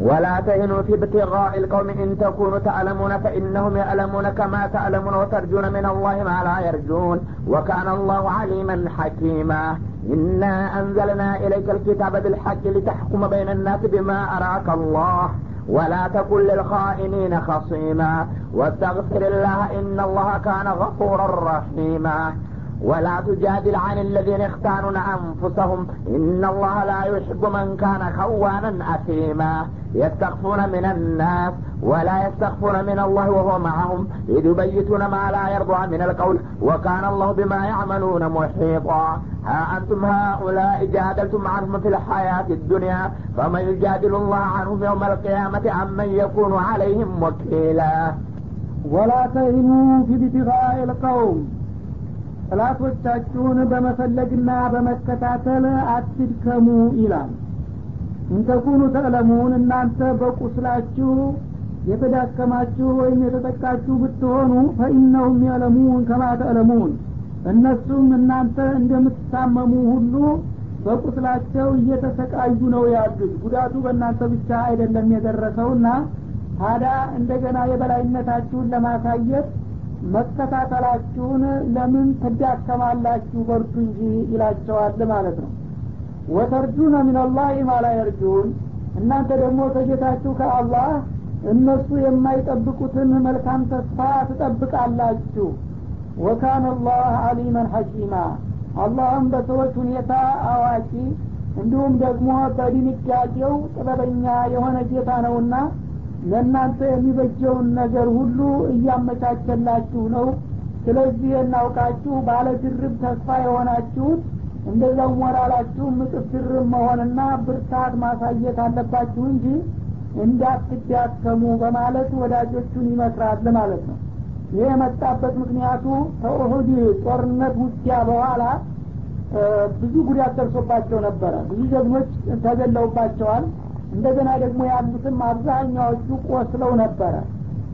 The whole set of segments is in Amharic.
ولا تهنوا في ابتغاء القوم إن تكونوا تعلمون فإنهم يعلمون كما تعلمون وترجون من الله ما لا يرجون. وكان الله عليما حكيما. إنا أنزلنا إليك الكتاب بالحق لتحكم بين الناس بما أراك الله. ولا تكن للخائنين خصيما. واستغفر الله إن الله كان غفورا رحيما. ولا تجادل عن الذين يختانون أنفسهم. إن الله لا يحب من كان خوانا أثيما. يستخفون من الناس ولا يستخفون من الله وهو معهم. إذ يبيتون ما لا يرضى من القول. وكان الله بما يعملون محيطا. ها أنتم هؤلاء جادلتم عنهم في الحياة الدنيا. فمن يجادل الله عنهم يوم القيامة عمن يكون عليهم وكيلا. ولا تهنوا في ابتغاء القوم. ጥላቶቻችሁን በመፈለግና በመከታተል አትድከሙ ይላል። እንተኩኑ ተዕለሙን እናንተ በቁስላችሁ የተዳከማችሁ ወይም የተጠቃችሁ ብትሆኑ ፈኢነሁም የዕለሙን ከማ ተዕለሙን። እነሱም እናንተ እንደምትታመሙ ሁሉ በቁስላቸው እየተሰቃዩ ነው ያሉት። ጉዳቱ በእናንተ ብቻ አይደለም የደረሰውና ታዲያ እንደገና የበላይነታችሁን ለማሳየት መከታተላችሁን ለምን ትዳከማላችሁ? በርቱ እንጂ ይላቸዋል ማለት ነው። ወተርጁነ ሚንላህ ማላ የርጁን። እናንተ ደግሞ ከጌታችሁ ከአላህ እነሱ የማይጠብቁትን መልካም ተስፋ ትጠብቃላችሁ። ወካነ አላህ አሊመን ሐኪማ አላህም በሰዎች ሁኔታ አዋቂ እንዲሁም ደግሞ በድንጋጌው ጥበበኛ የሆነ ጌታ ነውና ለእናንተ የሚበጀውን ነገር ሁሉ እያመቻቸላችሁ ነው። ስለዚህ እናውቃችሁ ባለ ድርብ ተስፋ የሆናችሁት እንደዛው ሞራላችሁ ምጥፍ ድርብ መሆንና ብርታት ማሳየት አለባችሁ እንጂ እንዳትዳከሙ በማለት ወዳጆቹን ይመክራል ማለት ነው። ይህ የመጣበት ምክንያቱ ከኡሁድ ጦርነት ውጊያ በኋላ ብዙ ጉዳት ደርሶባቸው ነበረ። ብዙ ጀግኖች ተገለውባቸዋል እንደገና ደግሞ ያሉትም አብዛኛዎቹ ቆስለው ነበረ።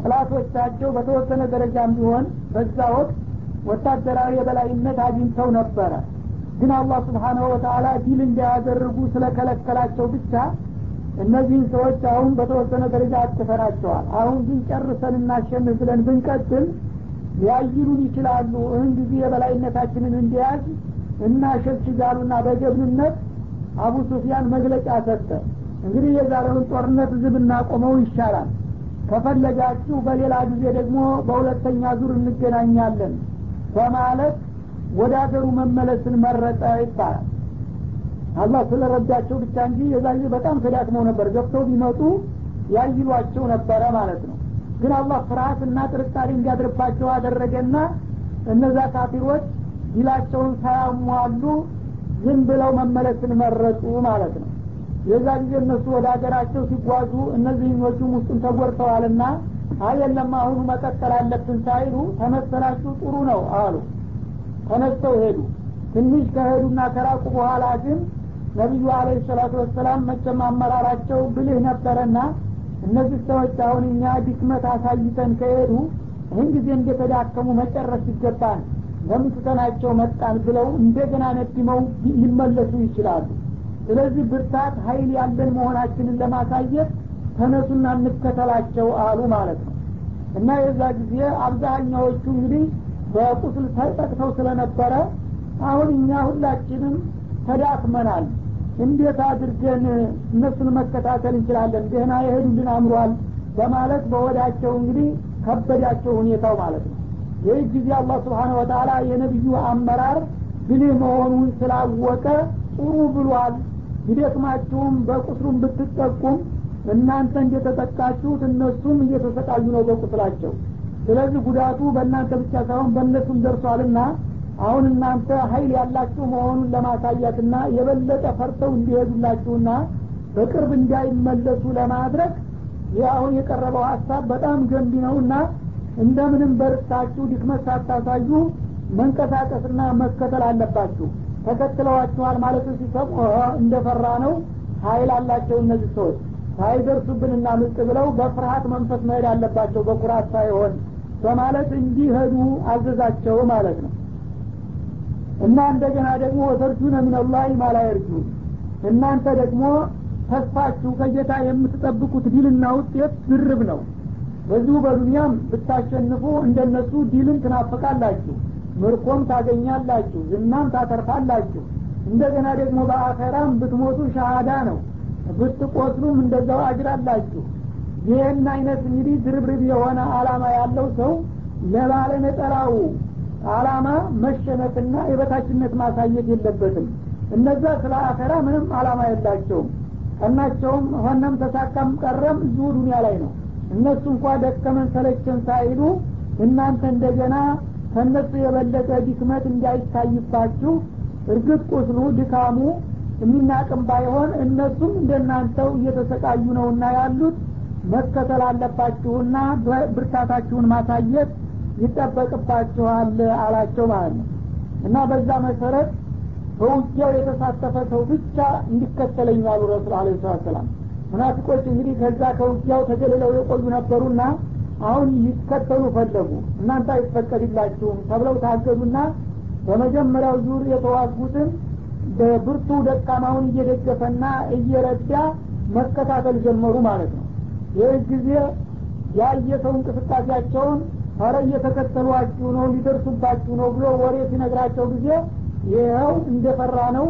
ጥላቶቻቸው በተወሰነ ደረጃም ቢሆን በዛ ወቅት ወታደራዊ የበላይነት አግኝተው ነበረ። ግን አላህ ስብሓናሁ ወተላ ዲል እንዲያደርጉ ስለከለከላቸው ብቻ እነዚህን ሰዎች አሁን በተወሰነ ደረጃ አጥፈናቸዋል አሁን ግን ጨርሰን እናሸንፍ ብለን ብንቀጥል ሊያይሉን ይችላሉ። እህን ጊዜ የበላይነታችንን እንዲያዝ እናሸሽጋሉና በጀብንነት አቡ ሱፊያን መግለጫ ሰጠ እንግዲህ የዛሬውን ጦርነት ዝብ እናቆመው ይሻላል። ከፈለጋችሁ በሌላ ጊዜ ደግሞ በሁለተኛ ዙር እንገናኛለን በማለት ወደ አገሩ መመለስን መረጠ ይባላል። አላህ ስለረዳቸው ብቻ እንጂ የዛ ጊዜ በጣም ተዳክመው ነበር። ገብተው ቢመጡ ያይሏቸው ነበረ ማለት ነው። ግን አላህ ፍርሀትና ጥርጣሬ እንዲያድርባቸው አደረገና እነዛ ካፊሮች ዲላቸውን ሳያሟሉ ዝም ብለው መመለስን መረጡ ማለት ነው የዛ ጊዜ እነሱ ወደ ሀገራቸው ሲጓዙ እነዚህኞቹም ውስጡን ተጎድተዋልና አየለም አሁኑ መቀጠል አለብን ሳይሉ ተመሰላችሁ ጥሩ ነው አሉ። ተነስተው ሄዱ። ትንሽ ከሄዱና ከራቁ በኋላ ግን ነቢዩ አለህ ሰላቱ ወሰላም መቸም አመራራቸው ብልህ ነበረና እነዚህ ሰዎች አሁን እኛ ድክመት አሳይተን ከሄዱ ይህን ጊዜ እንደተዳከሙ መጨረስ ይገባል ለምን ትተናቸው መጣን ብለው እንደገና ነድመው ሊመለሱ ይችላሉ ስለዚህ ብርታት ሀይል ያለን መሆናችንን ለማሳየት ተነሱና እንከተላቸው አሉ ማለት ነው። እና የዛ ጊዜ አብዛኛዎቹ እንግዲህ በቁስል ተጠቅተው ስለነበረ አሁን እኛ ሁላችንም ተዳክመናል። እንዴት አድርገን እነሱን መከታተል እንችላለን? ደህና የሄዱልን አምሯል በማለት በወዳቸው እንግዲህ ከበዳቸው ሁኔታው ማለት ነው። ይህ ጊዜ አላህ ስብሓን ወተላ የነቢዩ አመራር ብልህ መሆኑን ስላወቀ ጥሩ ብሏል ቢደክማችሁም በቁስሉም ብትጠቁም እናንተ እንደተጠቃችሁት እነሱም እየተሰቃዩ ነው በቁስላቸው። ስለዚህ ጉዳቱ በእናንተ ብቻ ሳይሆን በእነሱም ደርሷልና አሁን እናንተ ሀይል ያላችሁ መሆኑን ለማሳያትና የበለጠ ፈርተው እንዲሄዱላችሁና በቅርብ እንዳይመለሱ ለማድረግ ይህ አሁን የቀረበው ሀሳብ በጣም ገንቢ ነውና እንደምንም በርታችሁ ድክመት ሳታሳዩ መንቀሳቀስና መከተል አለባችሁ ተከትለዋችኋል ማለት ሲሰሙ እንደፈራ ነው ሀይል አላቸው እነዚህ ሰዎች። ሳይደርሱብንና ምጥ ብለው በፍርሀት መንፈስ መሄድ አለባቸው በኩራት ሳይሆን በማለት እንዲሄዱ አዘዛቸው ማለት ነው። እና እንደገና ደግሞ ወተርጁነ ሚንላህ ማላ እናንተ ደግሞ ተስፋችሁ ከጌታ የምትጠብቁት ድልና ውጤት ድርብ ነው። በዚሁ በዱንያም ብታሸንፉ እንደነሱ ድልን ትናፍቃላችሁ ምርኮም ታገኛላችሁ ዝናም ታተርፋላችሁ። እንደገና ደግሞ በአኸራም ብትሞቱ ሻሃዳ ነው ብትቆስሉም እንደዛው አጅራላችሁ ይህን አይነት እንግዲህ ድርብርብ የሆነ አላማ ያለው ሰው ለባለ ነጠላው አላማ መሸነፍና የበታችነት ማሳየት የለበትም። እነዛ ስለ አኸራ ምንም አላማ የላቸውም። ቀናቸውም ሆነም ተሳካም ቀረም እዚሁ ዱኒያ ላይ ነው። እነሱ እንኳ ደከመን ሰለቸን ሳይሉ እናንተ እንደገና ከእነሱ የበለጠ ድክመት እንዳይታይባችሁ እርግጥ ቁስሉ ድካሙ የሚናቅም ባይሆን እነሱም እንደናንተው እየተሰቃዩ ነውና ያሉት መከተል አለባችሁና ብርታታችሁን ማሳየት ይጠበቅባችኋል አላቸው ማለት ነው። እና በዛ መሰረት በውጊያው የተሳተፈ ሰው ብቻ እንዲከተለኝ አሉ ረሱል አለ ሰላት ሰላም እንግዲህ ከዛ ከውጊያው ተገልለው የቆዩ ነበሩና አሁን ይከተሉ ፈለጉ። እናንተ አይፈቀድላችሁም ተብለው ታገዱና በመጀመሪያው ዙር የተዋጉትን በብርቱ ደካማውን እየደገፈና እየረዳ መከታተል ጀመሩ ማለት ነው። ይህ ጊዜ ያየ ሰው እንቅስቃሴያቸውን ኧረ እየተከተሏችሁ ነው ሊደርሱባችሁ ነው ብሎ ወሬ ሲነግራቸው ጊዜ ይኸው እንደፈራ ነው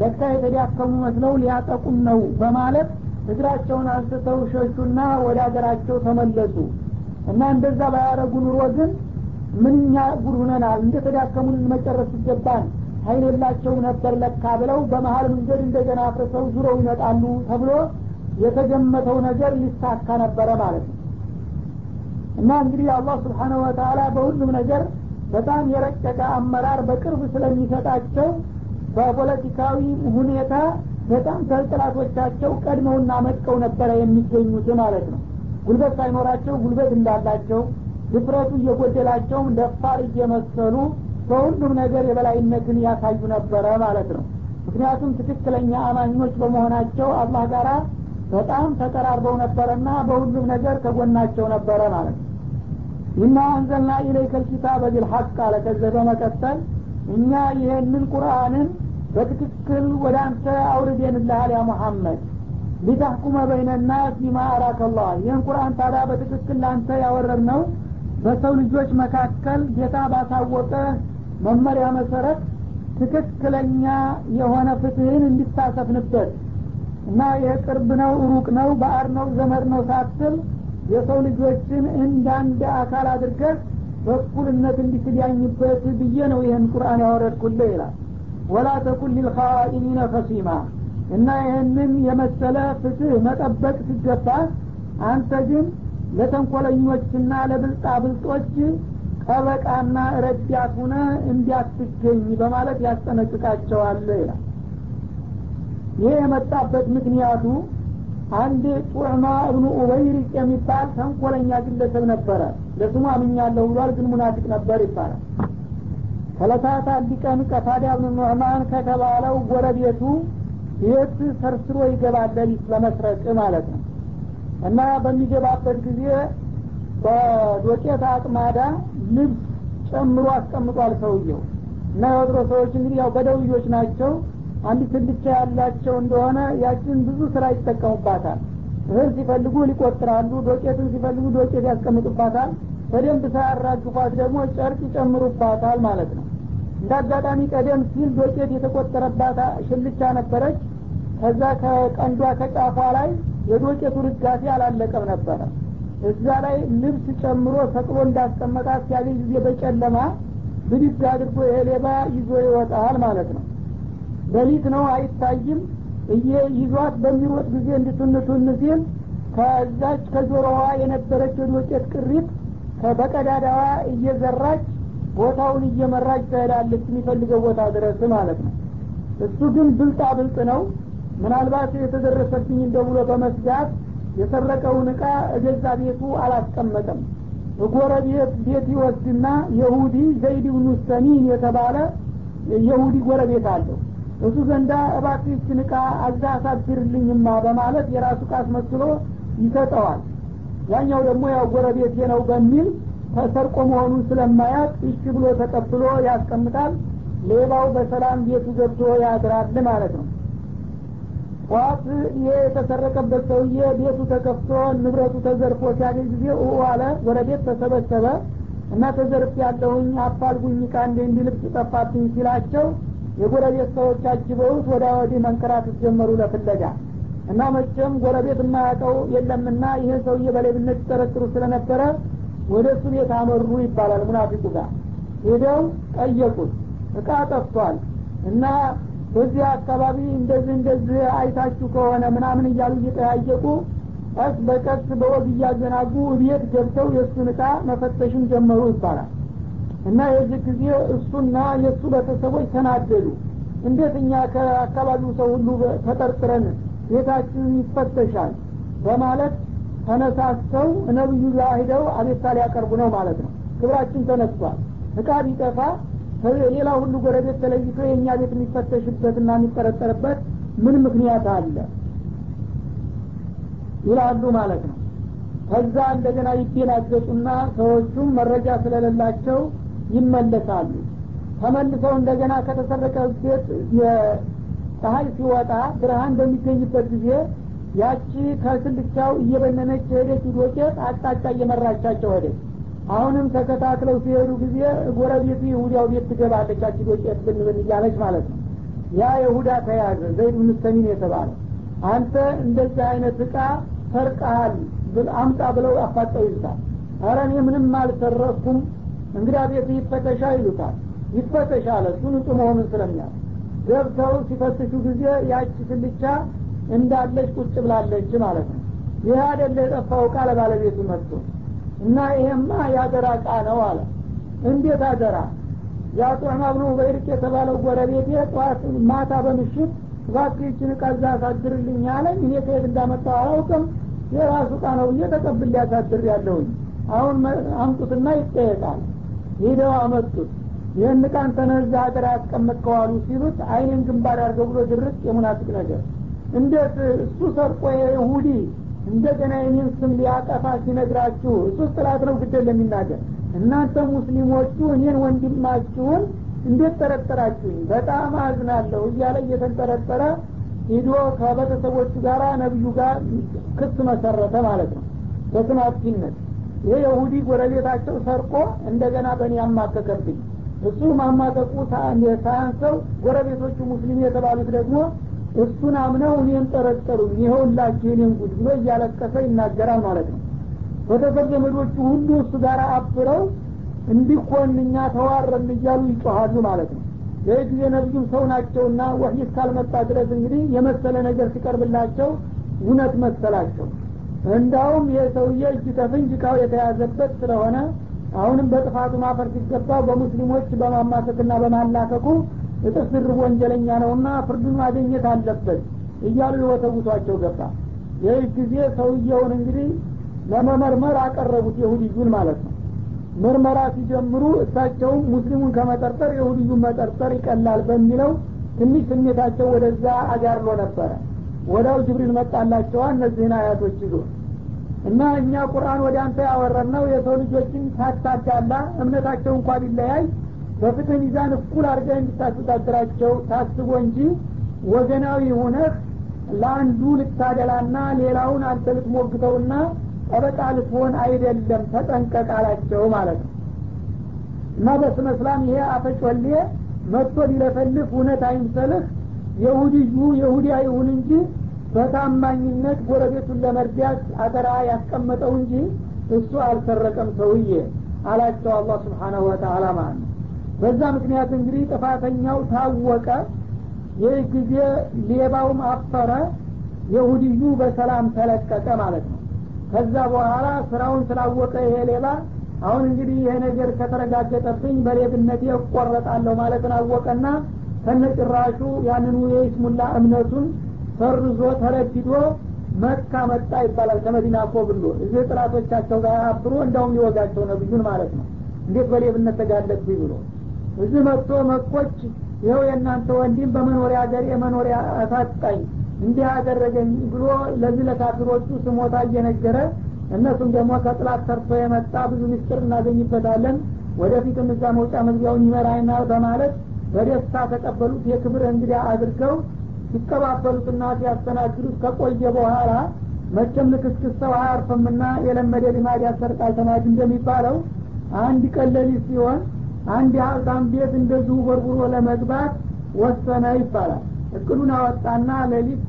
ለካ የተዳከሙ መስለው ሊያጠቁም ነው በማለት እግራቸውን አንስተው ሸሹና ወደ ሀገራቸው ተመለሱ እና እንደዛ ባያረጉ ኑሮ ግን ምንኛ ጉድ ሁነናል እንደ ተዳከሙን መጨረስ ሲገባን ሀይል የላቸው ነበር ለካ ብለው በመሀል መንገድ እንደገና አፍርሰው ዙረው ይመጣሉ ተብሎ የተገመተው ነገር ሊሳካ ነበረ ማለት ነው። እና እንግዲህ አላህ ስብሓነሁ ወተላ በሁሉም ነገር በጣም የረቀቀ አመራር በቅርብ ስለሚሰጣቸው በፖለቲካዊ ሁኔታ በጣም ከጥላቶቻቸው ቀድመውና መጥቀው ነበረ የሚገኙት ማለት ነው ጉልበት ሳይኖራቸው ጉልበት እንዳላቸው ድፍረቱ እየጎደላቸውም ደፋር እየመሰሉ በሁሉም ነገር የበላይነትን ያሳዩ ነበረ ማለት ነው። ምክንያቱም ትክክለኛ አማኞች በመሆናቸው አላህ ጋር በጣም ተቀራርበው ነበረና በሁሉም ነገር ከጎናቸው ነበረ ማለት ነው። ኢና አንዘልና ኢለይከ ልኪታበ ቢልሐቅ አለ። ከዘ በመቀጠል እኛ ይሄንን ቁርአንን በትክክል ወደ አንተ አውርዴንልሃል ያ ሙሐመድ ሊታሕኩመ በይነናስ ቢማ አራከላህ። ይህን ቁርአን ታዲያ በትክክል ለአንተ ያወረድ ነው በሰው ልጆች መካከል ጌታ ባሳወቀ መመሪያ መሰረት ትክክለኛ የሆነ ፍትህን እንዲታሰፍንበት እና የቅርብ ነው ሩቅ ነው ባዕር ነው ዘመድ ነው ሳትል የሰው ልጆችን እንዳንድ አካል አድርገህ በእኩልነት እንዲትዳኝበት ብዬ ነው ይህን ቁርአን ያወረድኩልህ ይላል። ወላ ተኩን ሊልኻኢኒነ ከሲማ እና ይህንን የመሰለ ፍትህ መጠበቅ ሲገባ አንተ ግን ለተንኮለኞችና ለብልጣ ብልጦች ጠበቃና ረዳት ሁነ እንዲያትገኝ በማለት ያስጠነቅቃቸዋል ይላል። ይህ የመጣበት ምክንያቱ አንድ ጡዕማ እብኑ ኡበይሪቅ የሚባል ተንኮለኛ ግለሰብ ነበረ። ለስሙ አምኛለሁ ብሏል ግን ሙናፊቅ ነበር ይባላል። ከለታት አንድ ቀን ቀታዳ ብኑ ኑዕማን ከተባለው ጎረቤቱ ቤት ሰርስሮ ይገባል ለሊት ለመስረቅ ማለት ነው። እና በሚገባበት ጊዜ በዶቄት አቅማዳ ልብስ ጨምሮ አስቀምጧል ሰውየው። እና የወትሮ ሰዎች እንግዲህ ያው በደውዮች ናቸው። አንድ ትልቻ ያላቸው እንደሆነ ያችን ብዙ ስራ ይጠቀሙባታል። እህል ሲፈልጉ ሊቆጥራሉ ዶቄትን ሲፈልጉ ዶቄት ያስቀምጡባታል። በደንብ ሳያራግፏት ደግሞ ጨርቅ ይጨምሩባታል ማለት ነው። እንደ አጋጣሚ ቀደም ሲል ዶቄት የተቆጠረባት ሽልቻ ነበረች ከዛ ከቀንዷ ከጫፏ ላይ የዶቄቱ ርጋሴ አላለቀም ነበረ እዛ ላይ ልብስ ጨምሮ ሰቅሎ እንዳስቀመጣት ሲያገኝ ጊዜ በጨለማ ብድግ አድርጎ ይሄ ሌባ ይዞ ይወጣል ማለት ነው። በሊት ነው አይታይም። እየ ይዟት በሚሮጥ ጊዜ እንድቱንቱን ሲል ከዛች ከጆሮዋ የነበረች የዶቄት ቅሪት በቀዳዳዋ እየዘራች ቦታውን እየመራች ትሄዳለች የሚፈልገው ቦታ ድረስ ማለት ነው። እሱ ግን ብልጣ ብልጥ ነው ምናልባት የተደረሰብኝ እንደ ብሎ በመስጋት የሰረቀውን እቃ እገዛ ቤቱ አላስቀመጠም። ጎረቤት ቤት ይወስድና የሁዲ ዘይድ ብኑ ሰኒን የተባለ የሁዲ ጎረቤት አለው። እሱ ዘንዳ እባክችን እቃ አዛ አሳድርልኝማ በማለት የራሱ እቃ አስመስሎ ይሰጠዋል። ያኛው ደግሞ ያው ጎረቤቴ ነው በሚል ተሰርቆ መሆኑን ስለማያቅ እሺ ብሎ ተቀብሎ ያስቀምጣል። ሌባው በሰላም ቤቱ ገብቶ ያድራል ማለት ነው ጠዋት ይሄ የተሰረቀበት ሰውዬ ቤቱ ተከፍቶ ንብረቱ ተዘርፎ ሲያገኝ ጊዜ ኡ አለ። ጎረቤት ተሰበሰበ እና ተዘርፍ ያለሁኝ አፋልጉኝ ቃ እንደ እንዲ ልብስ ጠፋብኝ ሲላቸው የጎረቤት ሰዎች አጅበውት ወደ ወዲህ መንከራተት ጀመሩ ለፍለጋ። እና መቼም ጎረቤት የማያውቀው የለምና ይሄ ሰውዬ በሌብነት ሲጠረጥሩ ስለነበረ ወደ እሱ ቤት አመሩ ይባላል ሙናፊቁ ጋር። ሄደው ጠየቁት። እቃ ጠፍቷል እና በዚህ አካባቢ እንደዚህ እንደዚህ አይታችሁ ከሆነ ምናምን እያሉ እየጠያየቁ ቀስ በቀስ በወግ እያዘናጉ ቤት ገብተው የእሱን እቃ መፈተሽን ጀመሩ ይባላል። እና የዚህ ጊዜ እሱና የእሱ ቤተሰቦች ተናደዱ። እንዴት እኛ ከአካባቢው ሰው ሁሉ ተጠርጥረን ቤታችንን ይፈተሻል? በማለት ተነሳስተው ነብዩ ጋር ሂደው አቤታ ሊያቀርቡ ነው ማለት ነው። ክብራችን ተነስቷል። እቃ ቢጠፋ ሌላ ሁሉ ጎረቤት ተለይቶ የእኛ ቤት የሚፈተሽበትና የሚጠረጠርበት ምን ምክንያት አለ? ይላሉ ማለት ነው። ከዛ እንደገና ይደናገጡና ሰዎቹም መረጃ ስለሌላቸው ይመለሳሉ። ተመልሰው እንደገና ከተሰረቀ ቤት ፀሐይ ሲወጣ ብርሃን በሚገኝበት ጊዜ ያቺ ከስልቻው እየበነነች የሄደች ዶቄት አቅጣጫ እየመራቻቸው ሄደች አሁንም ተከታትለው ሲሄዱ ጊዜ ጎረቤቱ ይሁዳው ቤት ትገባለች አቺ ዶቄት ብንብን እያለች ማለት ነው። ያ የሁዳ ተያዘ ዘይድ ብን የተባለ። አንተ እንደዚህ አይነት እቃ ሰርቀሃል አምጣ ብለው አፋጠው ይሉታል። አረ እኔ ምንም አልሰረኩም እንግዳ ቤት ይፈተሻ ይሉታል። ይፈተሻል እሱ ንጹህ መሆኑን ስለሚያል ገብተው ሲፈትሹ ጊዜ ያቺ ስልቻ እንዳለች ቁጭ ብላለች ማለት ነው። ይህ አደለ የጠፋው? እቃ ለባለቤቱ መጥቶ እና ይሄማ የአደራ እቃ ነው አለ። እንዴት አደራ? ያ ጡዕማ ብኑ በይርቅ የተባለው ጎረቤቴ ጠዋት ማታ በምሽት እባክህችን እቃ እዛ አሳድርልኝ አለኝ። እኔ ከየት እንዳመጣው አላውቅም። የራሱ እቃ ነው ብዬ ተቀብል ያሳድር ያለሁኝ አሁን አምጡትና ይጠየቃል። ሂደው አመጡት። ይህን ቃን ተነዛ ሀገር ያስቀመጥከዋሉ ሲሉት አይንን ግንባር ያርገው ብሎ ድርቅ የሙናፊቅ ነገር። እንዴት እሱ ሰርቆ የይሁዲ እንደገና የኔን ስም ሊያጠፋ ሲነግራችሁ እሱ ጥላት ነው ግደ ለሚናገር። እናንተ ሙስሊሞቹ እኔን ወንድማችሁን እንዴት ጠረጠራችሁኝ? በጣም አዝናለሁ እያለ እየተንጠረጠረ ሂዶ ከቤተሰቦቹ ጋር ነቢዩ ጋር ክስ መሰረተ ማለት ነው። በስም አጥፊነት። ይሄ የሁዲ ጎረቤታቸው ሰርቆ እንደገና በእኔ አማከከብኝ። እሱ ማማጠቁ ሳያንሰው ጎረቤቶቹ ሙስሊም የተባሉት ደግሞ እሱን አምነው እኔን ጠረጠሩኝ። ይኸውላችሁ የኔን ጉድ ብሎ እያለቀሰ ይናገራል ማለት ነው። ቤተሰብ ዘመዶቹ ሁሉ እሱ ጋር አብረው እንዲኮን እኛ ተዋረን እያሉ ይጮሃሉ ማለት ነው። ይህ ጊዜ ነቢዩም ሰው ናቸውና ወህይ እስካልመጣ ድረስ እንግዲህ የመሰለ ነገር ሲቀርብላቸው እውነት መሰላቸው። እንዳውም ይህ ሰውዬ እጅ ከፍንጅ እቃው የተያዘበት ስለሆነ አሁንም በጥፋቱ ማፈር ሲገባ በሙስሊሞች በማማሰትና በማላከቁ እጥፍ ድርብ ወንጀለኛ ነውና ፍርዱን ማግኘት አለበት እያሉ የወተውቷቸው ገባ። ይህ ጊዜ ሰውየውን እንግዲህ ለመመርመር አቀረቡት የሁድዩን ማለት ነው። ምርመራ ሲጀምሩ እሳቸውም ሙስሊሙን ከመጠርጠር የሁድዩን መጠርጠር ይቀላል በሚለው ትንሽ ስሜታቸው ወደዛ አጋርሎ ነበረ። ወዳው ጅብሪል መጣላቸዋ እነዚህን አያቶች ይዞ እና እኛ ቁርአን ወደ አንተ ያወረን ነው የሰው ልጆችን ሳታዳላ እምነታቸው እንኳ ቢለያይ በፍትህ ሚዛን እኩል አድርገህ እንድታስተዳድራቸው ታስቦ እንጂ ወገናዊ ሆነህ ለአንዱ ልታደላና ሌላውን አንተ ልትሞግተውና ጠበቃ ልትሆን አይደለም። ተጠንቀቅ አላቸው ማለት ነው። እና በስመ እስላም ይሄ አፈጮሌ መጥቶ ሊለፈልፍ እውነት አይምሰልህ። የሁድዩ የሁዲያ ይሁን እንጂ በታማኝነት ጎረቤቱን ለመርዳት አደራ ያስቀመጠው እንጂ እሱ አልሰረቀም ሰውዬ አላቸው አላህ ስብሓናሁ ወተአላ ማለት ነው በዛ ምክንያት እንግዲህ ጥፋተኛው ታወቀ። ይህ ጊዜ ሌባውም አፈረ። የሁድዩ በሰላም ተለቀቀ ማለት ነው። ከዛ በኋላ ስራውን ስላወቀ ይሄ ሌባ አሁን እንግዲህ ይሄ ነገር ከተረጋገጠብኝ በሌብነቴ እቆረጣለሁ ማለትን አወቀና ከነጭራሹ ያንኑ የይስሙላ እምነቱን ሰርዞ ተረድዶ መካ መጣ ይባላል። ከመዲና እኮ ብሎ እዚህ ጥላቶቻቸው ጋር አብሮ እንዳውም ሊወጋቸው ነብዩን ማለት ነው። እንዴት በሌብነት ተጋለጥኩኝ ብሎ እዚህ መጥቶ መኮች ይኸው የእናንተ ወንድም በመኖሪያ ሀገር የመኖሪያ እሳጣኝ እንዲህ አደረገኝ ብሎ ለዚህ ለካፊሮቹ ስሞታ እየነገረ እነሱም ደግሞ ከጥላት ሰርቶ የመጣ ብዙ ምስጢር እናገኝበታለን። ወደፊትም እዛ መውጫ መግቢያውን ይመራይናል በማለት በደስታ ተቀበሉት። የክብር እንግዲህ አድርገው ሲቀባበሉትና ሲያስተናግዱት ከቆየ በኋላ መቼም ልክስክስ ሰው አያርፍምና የለመደ ልማድ ያሰርቃል ተማጅ እንደሚባለው አንድ ቀን ሲሆን አንድ የሀብታም ቤት እንደዚሁ ቦርቡሮ ለመግባት ወሰነ ይባላል። እቅዱን አወጣና ሌሊት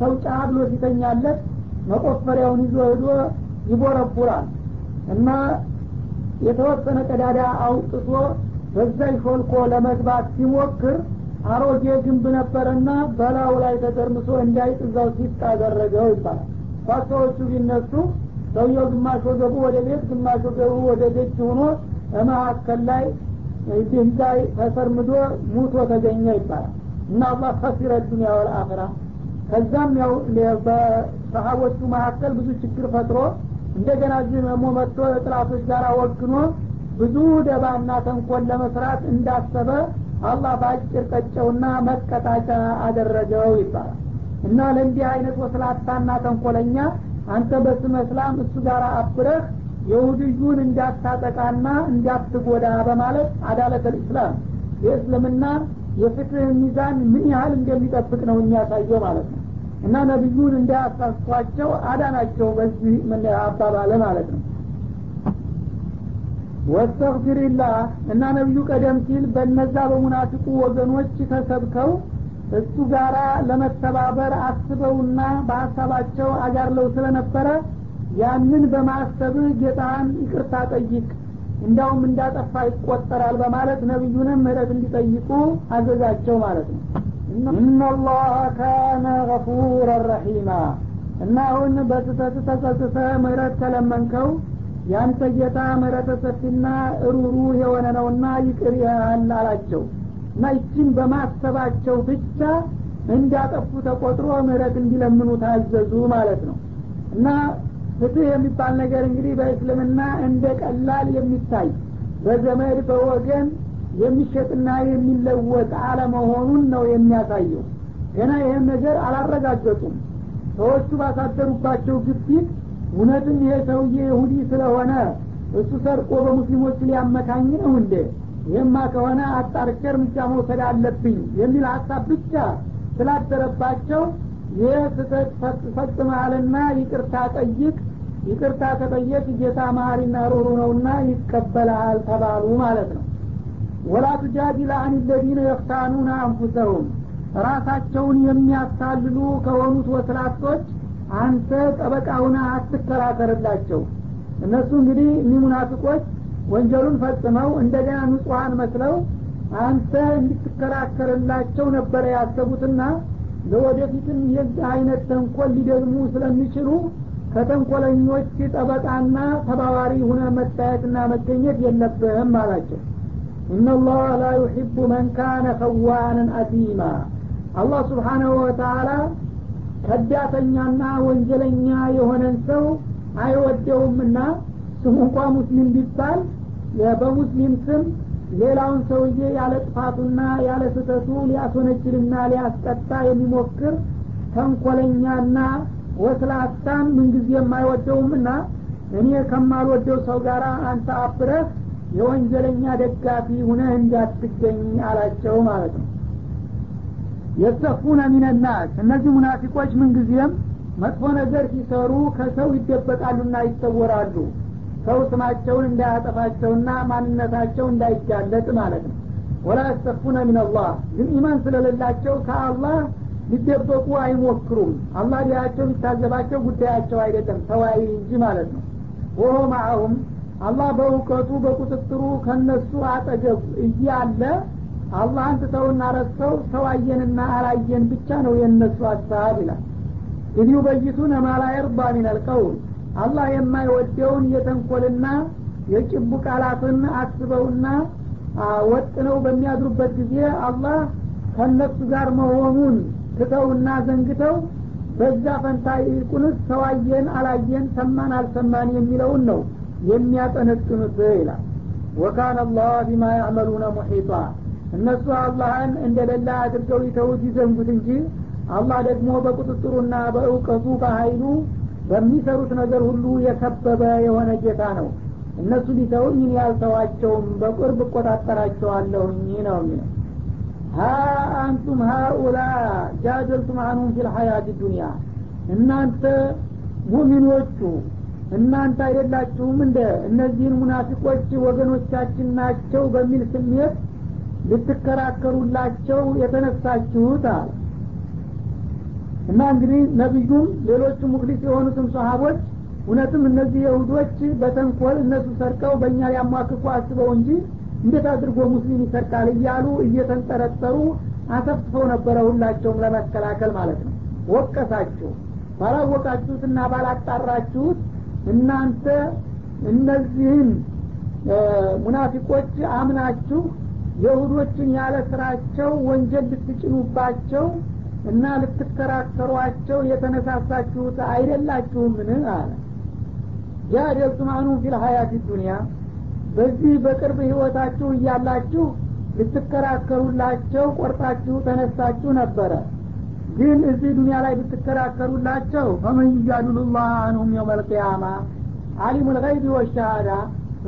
ሰው ጫ ብሎ ሲተኛለት መቆፈሪያውን ይዞ ሄዶ ይቦረቡራል እና የተወሰነ ቀዳዳ አውጥቶ በዛ ሾልኮ ለመግባት ሲሞክር አሮጌ ግንብ ነበረና በላዩ ላይ ተጠርምሶ እንዳይጥ እዛው ሲጥ አደረገው ይባላል። ኳሶዎቹ ቢነሱ ሰውየው ግማሽ ወገቡ ወደ ቤት ግማሽ ወገቡ ወደ ደጅ ሆኖ በመካከል ላይ ድንጋይ ተሰርምዶ ሙቶ ተገኘ ይባላል። እና አላህ ከሲረ ዱኒያ ወልአኽራ ከዛም ያው በሰሀቦቹ መካከል ብዙ ችግር ፈጥሮ እንደገና እዚህ ደግሞ መጥቶ ጥላቶች ጋር ወግኖ ብዙ ደባና ተንኮል ለመስራት እንዳሰበ አላህ በአጭር ቀጨውና መቀጣጫ አደረገው ይባላል። እና ለእንዲህ አይነት ወስላታና ተንኮለኛ አንተ በስመ እስላም እሱ ጋር አብረህ የሁድዩን እንዳታጠቃና እንዳትጎዳ በማለት አዳለት ልእስላም የእስልምና የፍትህ ሚዛን ምን ያህል እንደሚጠብቅ ነው የሚያሳየው ማለት ነው። እና ነቢዩን እንዳያሳስቷቸው አዳናቸው በዚህ አባባለ ማለት ነው። ወስተግፊርላህ እና ነቢዩ ቀደም ሲል በነዛ በሙናፊቁ ወገኖች ተሰብከው እሱ ጋራ ለመተባበር አስበውና በሀሳባቸው አጋርለው ስለነበረ ያንን በማሰብህ ጌታህን ይቅርታ ጠይቅ እንዳውም እንዳጠፋ ይቆጠራል በማለት ነቢዩንም ምህረት እንዲጠይቁ አዘዛቸው ማለት ነው። እናላህ ካነ ገፉረ ረሒማ። እና አሁን በስተት ተጸጽተ ምህረት ከለመንከው ያንተ ጌታ ምህረተ ሰፊና ሩሩ የሆነ ነውና ይቅር ያህል አላቸው። እና ይችን በማሰባቸው ብቻ እንዳጠፉ ተቆጥሮ ምህረት እንዲለምኑ ታዘዙ ማለት ነው። እና ፍትህ የሚባል ነገር እንግዲህ በእስልምና እንደ ቀላል የሚታይ በዘመድ በወገን የሚሸጥና የሚለወጥ አለመሆኑን ነው የሚያሳየው። ገና ይህን ነገር አላረጋገጡም። ሰዎቹ ባሳደሩባቸው ግፊት እውነትም ይሄ ሰውዬ ይሁዲ ስለሆነ እሱ ሰርቆ በሙስሊሞች ሊያመካኝ ነው እንዴ? ይህማ ከሆነ አጣርቼ እርምጃ መውሰድ አለብኝ የሚል ሀሳብ ብቻ ስላደረባቸው ይህ ስህተት ፈጽመሃልና ይቅርታ ጠይቅ ይቅርታ ከጠየቅ ጌታ መሀሪና ሩሩ ነውና ይቀበልሃል ተባሉ ማለት ነው። ወላ ቱጃዲል አን ለዚነ የፍታኑና አንፉሰሁም። ራሳቸውን የሚያታልሉ ከሆኑት ወስላቶች አንተ ጠበቃውና አትከራከርላቸው። እነሱ እንግዲህ እኒህ ወንጀሉን ፈጽመው እንደገና ንጹሐን መስለው አንተ እንድትከራከርላቸው ነበረ ያሰቡትና ለወደፊትም የዚህ አይነት ተንኮል ሊደግሙ ስለሚችሉ ከተንኮለኞች ጠበቃና ተባባሪ ሁነ መታየትና መገኘት የለብህም አላቸው። እነላህ ላ ዩሒቡ መን ካነ ከዋንን አቲማ አላህ ስብሓናሁ ወተአላ ከዳተኛና ወንጀለኛ የሆነን ሰው አይወደውምና ስሙ እንኳ ሙስሊም ቢባል በሙስሊም ስም ሌላውን ሰውዬ ያለ ጥፋቱና ያለ ስህተቱ ሊያስወነጅልና ሊያስቀጣ የሚሞክር ተንኮለኛና ወስላታን ምንጊዜም አይወደውምና እኔ ከማልወደው ሰው ጋር አንተ አብረህ የወንጀለኛ ደጋፊ ሁነህ እንዳትገኝ አላቸው ማለት ነው። የሰፉነ ሚነናስ እነዚህ ሙናፊቆች ምንጊዜም መጥፎ ነገር ሲሰሩ ከሰው ይደበቃሉና ይሰወራሉ። ሰው ስማቸውን እንዳያጠፋቸውና ማንነታቸው እንዳይጋለጥ ማለት ነው። ወላ ያስተፉነ ሚንላህ ግን ኢማን ስለሌላቸው ከአላህ ሊደበቁ አይሞክሩም። አላህ ዲያቸው ሊታዘባቸው ጉዳያቸው አይደለም። ተወያይ እንጂ ማለት ነው። ወሆ ማአሁም አላህ በእውቀቱ በቁጥጥሩ ከነሱ አጠገብ እያለ አላህን ትተውና ረስተው ሰው አየንና አላየን ብቻ ነው የእነሱ ሀሳብ ይላል። إذ يبيتون ما لا يرضى من القول የማይወደውን የተንኮልና የጭቡ ቃላትን አስበውና ወጥነው በሚያድሩበት ጊዜ አላህ ከነሱ ጋር መሆኑን ትተውና ዘንግተው በዛ ፈንታ ይልቁንስ ሰው አየን አላየን ሰማን አልሰማን የሚለውን ነው የሚያጠነጥኑት ይላል። ወካነ አላህ ቢማ ያዕመሉነ ሙሒጣ። እነሱ አላህን እንደሌላ አድርገው ይተውት ይዘንጉት እንጂ አላህ ደግሞ በቁጥጥሩና በእውቀቱ በሀይሉ በሚሰሩት ነገር ሁሉ የከበበ የሆነ ጌታ ነው። እነሱ ሊተውኝ ያልተዋቸውም በቁርብ እቆጣጠራቸዋለሁኝ ነው የሚለው ሀ አንቱም ሀኡላ ጃደልቱም አንሁም ፊ ልሐያት ዱኒያ እናንተ ሙሚኖቹ እናንተ አይደላችሁም እንደ እነዚህን ሙናፊቆች ወገኖቻችን ናቸው በሚል ስሜት ልትከራከሩላቸው የተነሳችሁት አለ እና እንግዲህ ነቢዩም ሌሎቹ ሙክሊስ የሆኑትም ሰሀቦች እውነትም እነዚህ የሁዶች በተንኮል እነሱ ሰርቀው በእኛ ሊያሟክኩ አስበው እንጂ እንዴት አድርጎ ሙስሊም ይሰርቃል እያሉ እየተንጠረጠሩ አሰፍተው ነበረ ሁላቸውም ለመከላከል ማለት ነው። ወቀሳችሁ ባላወቃችሁትና ባላጣራችሁት እናንተ እነዚህን ሙናፊቆች አምናችሁ የሁዶችን ያለ ስራቸው ወንጀል ልትጭኑባቸው እና ልትከራከሯቸው የተነሳሳችሁት አይደላችሁምን? አለ። ጃደልቱም አንሁም ፊል ሀያት ዱኒያ በዚህ በቅርብ ህይወታችሁ እያላችሁ ልትከራከሩላቸው ቆርጣችሁ ተነሳችሁ ነበረ። ግን እዚህ ዱኒያ ላይ ብትከራከሩላቸው ፈመን ዩጃድሉላህ አንሁም የውም አሊሙ ልገይቢ ወሻሃዳ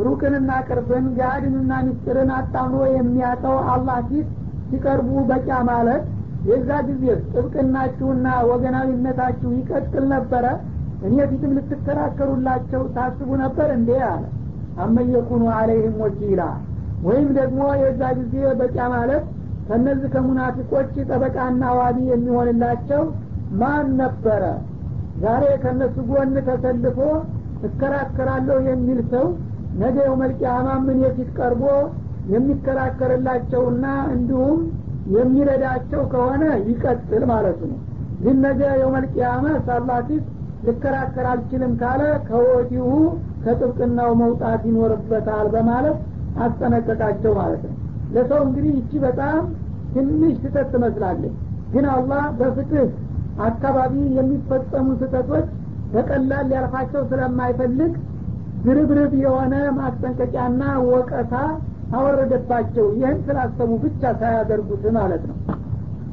ሩቅንና ቅርብን ጋድንና ሚስጥርን አጣምሮ የሚያጠው አላህ ፊት ሲቀርቡ በቂያ ማለት የዛ ጊዜ ጥብቅናችሁና ወገናዊነታችሁ ይቀጥል ነበረ። እኔ ፊትም ልትከራከሩላቸው ታስቡ ነበር እንዴ አለ አመየኩኑ አለይህም ወኪላ ወይም ደግሞ የዛ ጊዜ በቂያ ማለት ከነዚህ ከሙናፊቆች ጠበቃና ዋቢ የሚሆንላቸው ማን ነበረ? ዛሬ ከነሱ ጎን ተሰልፎ እከራከራለሁ የሚል ሰው ነገ የውመልቅያማ ምን የፊት ቀርቦ የሚከራከርላቸውና እንዲሁም የሚረዳቸው ከሆነ ይቀጥል ማለቱ ነው። ግን ነገ የውመልቅያማ ሳላህ ፊት ልከራከር አልችልም ካለ ከወዲሁ ከጥብቅናው መውጣት ይኖርበታል በማለት አስጠነቀቃቸው ማለት ነው ለሰው እንግዲህ ይቺ በጣም ትንሽ ስህተት ትመስላለች ግን አላህ በፍትህ አካባቢ የሚፈጸሙ ስህተቶች በቀላል ሊያልፋቸው ስለማይፈልግ ድርብርብ የሆነ ማስጠንቀቂያና ወቀሳ አወረደባቸው ይህን ስላሰቡ ብቻ ሳያደርጉት ማለት ነው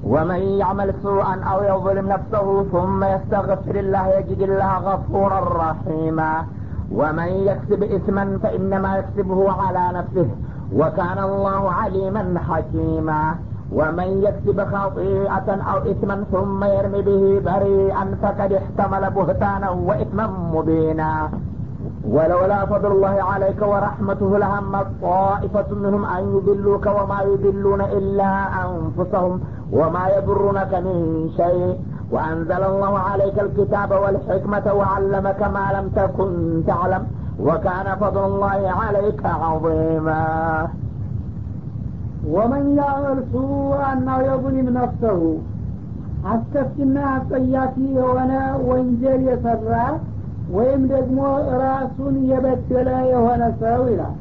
ومن يعمل سوءا أو يظلم نفسه ثم يستغفر الله يجد الله غفورا رحيما ومن يكسب إثما فإنما يكسبه على نفسه وكان الله عليما حكيما. ومن يكسب خطيئة أو إثما ثم يرمي به بريئا فقد احتمل بهتانا وإثما مبينا. ولولا فضل الله عليك ورحمته لهم طائفة منهم أن يضلوك وما يضلون إلا أنفسهم وما يضرونك من شيء. وأنزل الله عليك الكتاب والحكمة وعلمك ما لم تكن تعلم وكان فضل الله عليك عظيما. ወመን ያዕል ሱአን አው የظሊም አስከፊና አስጸያፊ የሆነ ወንጀል የሰራ ወይም ደግሞ ራሱን የበደለ የሆነ ሰው ይላል።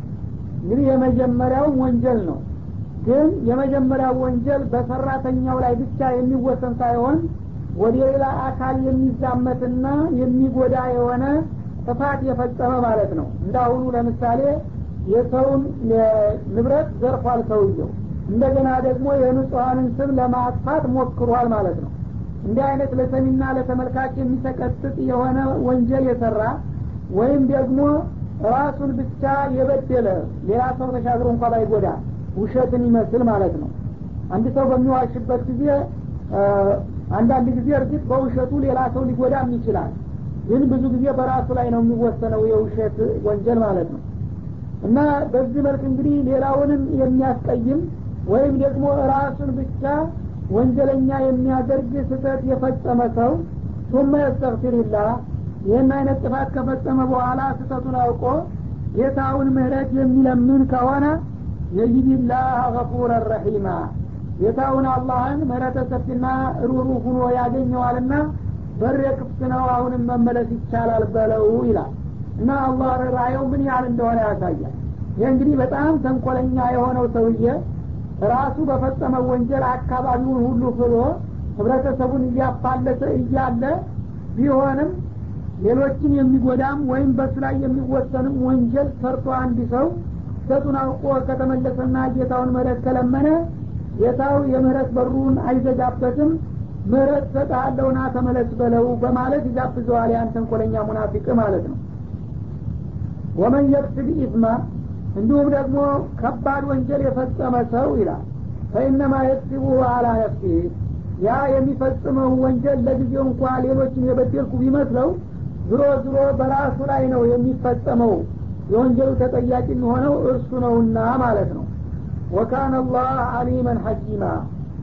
እንግዲህ የመጀመሪያው ወንጀል ነው። ግን የመጀመሪያው ወንጀል በሰራተኛው ላይ ብቻ የሚወሰን ሳይሆን ወደ ሌላ አካል የሚዛመትና የሚጎዳ የሆነ ጥፋት የፈጸመ ማለት ነው። እንዳሁኑ ለምሳሌ የሰውን ንብረት ዘርፏል ሰውየው። እንደገና ደግሞ የንጹሐንን ስም ለማጥፋት ሞክሯል ማለት ነው። እንዲህ አይነት ለሰሚና ለተመልካች የሚሰቀጥጥ የሆነ ወንጀል የሰራ ወይም ደግሞ ራሱን ብቻ የበደለ ሌላ ሰው ተሻግሮ እንኳ ባይጎዳ ውሸትን ይመስል ማለት ነው። አንድ ሰው በሚዋሽበት ጊዜ አንዳንድ ጊዜ እርግጥ በውሸቱ ሌላ ሰው ሊጎዳም ይችላል። ግን ብዙ ጊዜ በራሱ ላይ ነው የሚወሰነው የውሸት ወንጀል ማለት ነው። እና በዚህ መልክ እንግዲህ ሌላውንም የሚያስቀይም ወይም ደግሞ ራሱን ብቻ ወንጀለኛ የሚያደርግ ስህተት የፈጸመ ሰው ሱመ የስተግፊርላህ ይህን አይነት ጥፋት ከፈጸመ በኋላ ስህተቱን አውቆ ጌታውን ምህረት የሚለምን ከሆነ የጂድላህ ገፉረ ረሒማ ጌታውን አላህን ምህረተ ሰፊና ሩሩ ሁኖ ያገኘዋልና በር ክፍት ነው አሁንም መመለስ ይቻላል በለው ይላል። እና አላህ ርኅራኄው ምን ያህል እንደሆነ ያሳያል። ይህ እንግዲህ በጣም ተንኮለኛ የሆነው ሰውዬ ራሱ በፈጸመው ወንጀል አካባቢውን ሁሉ ፍሎ ህብረተሰቡን እያፋለሰ እያለ ቢሆንም ሌሎችን የሚጎዳም ወይም በሱ ላይ የሚወሰንም ወንጀል ሰርቶ አንድ ሰው ሰቱን አውቆ ከተመለሰና ጌታውን ምህረት ከለመነ ጌታው የምህረት በሩን አይዘጋበትም። ምህረት ሰጥሃለሁና ተመለስ በለው በማለት ይጋብዘዋል ያን ተንኮለኛ ሙናፊቅ ማለት ነው። ወመን የክስብ ኢስማ እንዲሁም ደግሞ ከባድ ወንጀል የፈጸመ ሰው ይላል። ፈኢነማ የክሲቡ አላ ነፍሲ ያ የሚፈጽመው ወንጀል ለጊዜው እንኳ ሌሎችን የበደልኩ ቢመስለው ዝሮ ዝሮ በራሱ ላይ ነው የሚፈጸመው። የወንጀሉ ተጠያቂ የሚሆነው እርሱ ነውና ማለት ነው ወካነ አላህ አሊመን ሐኪማ።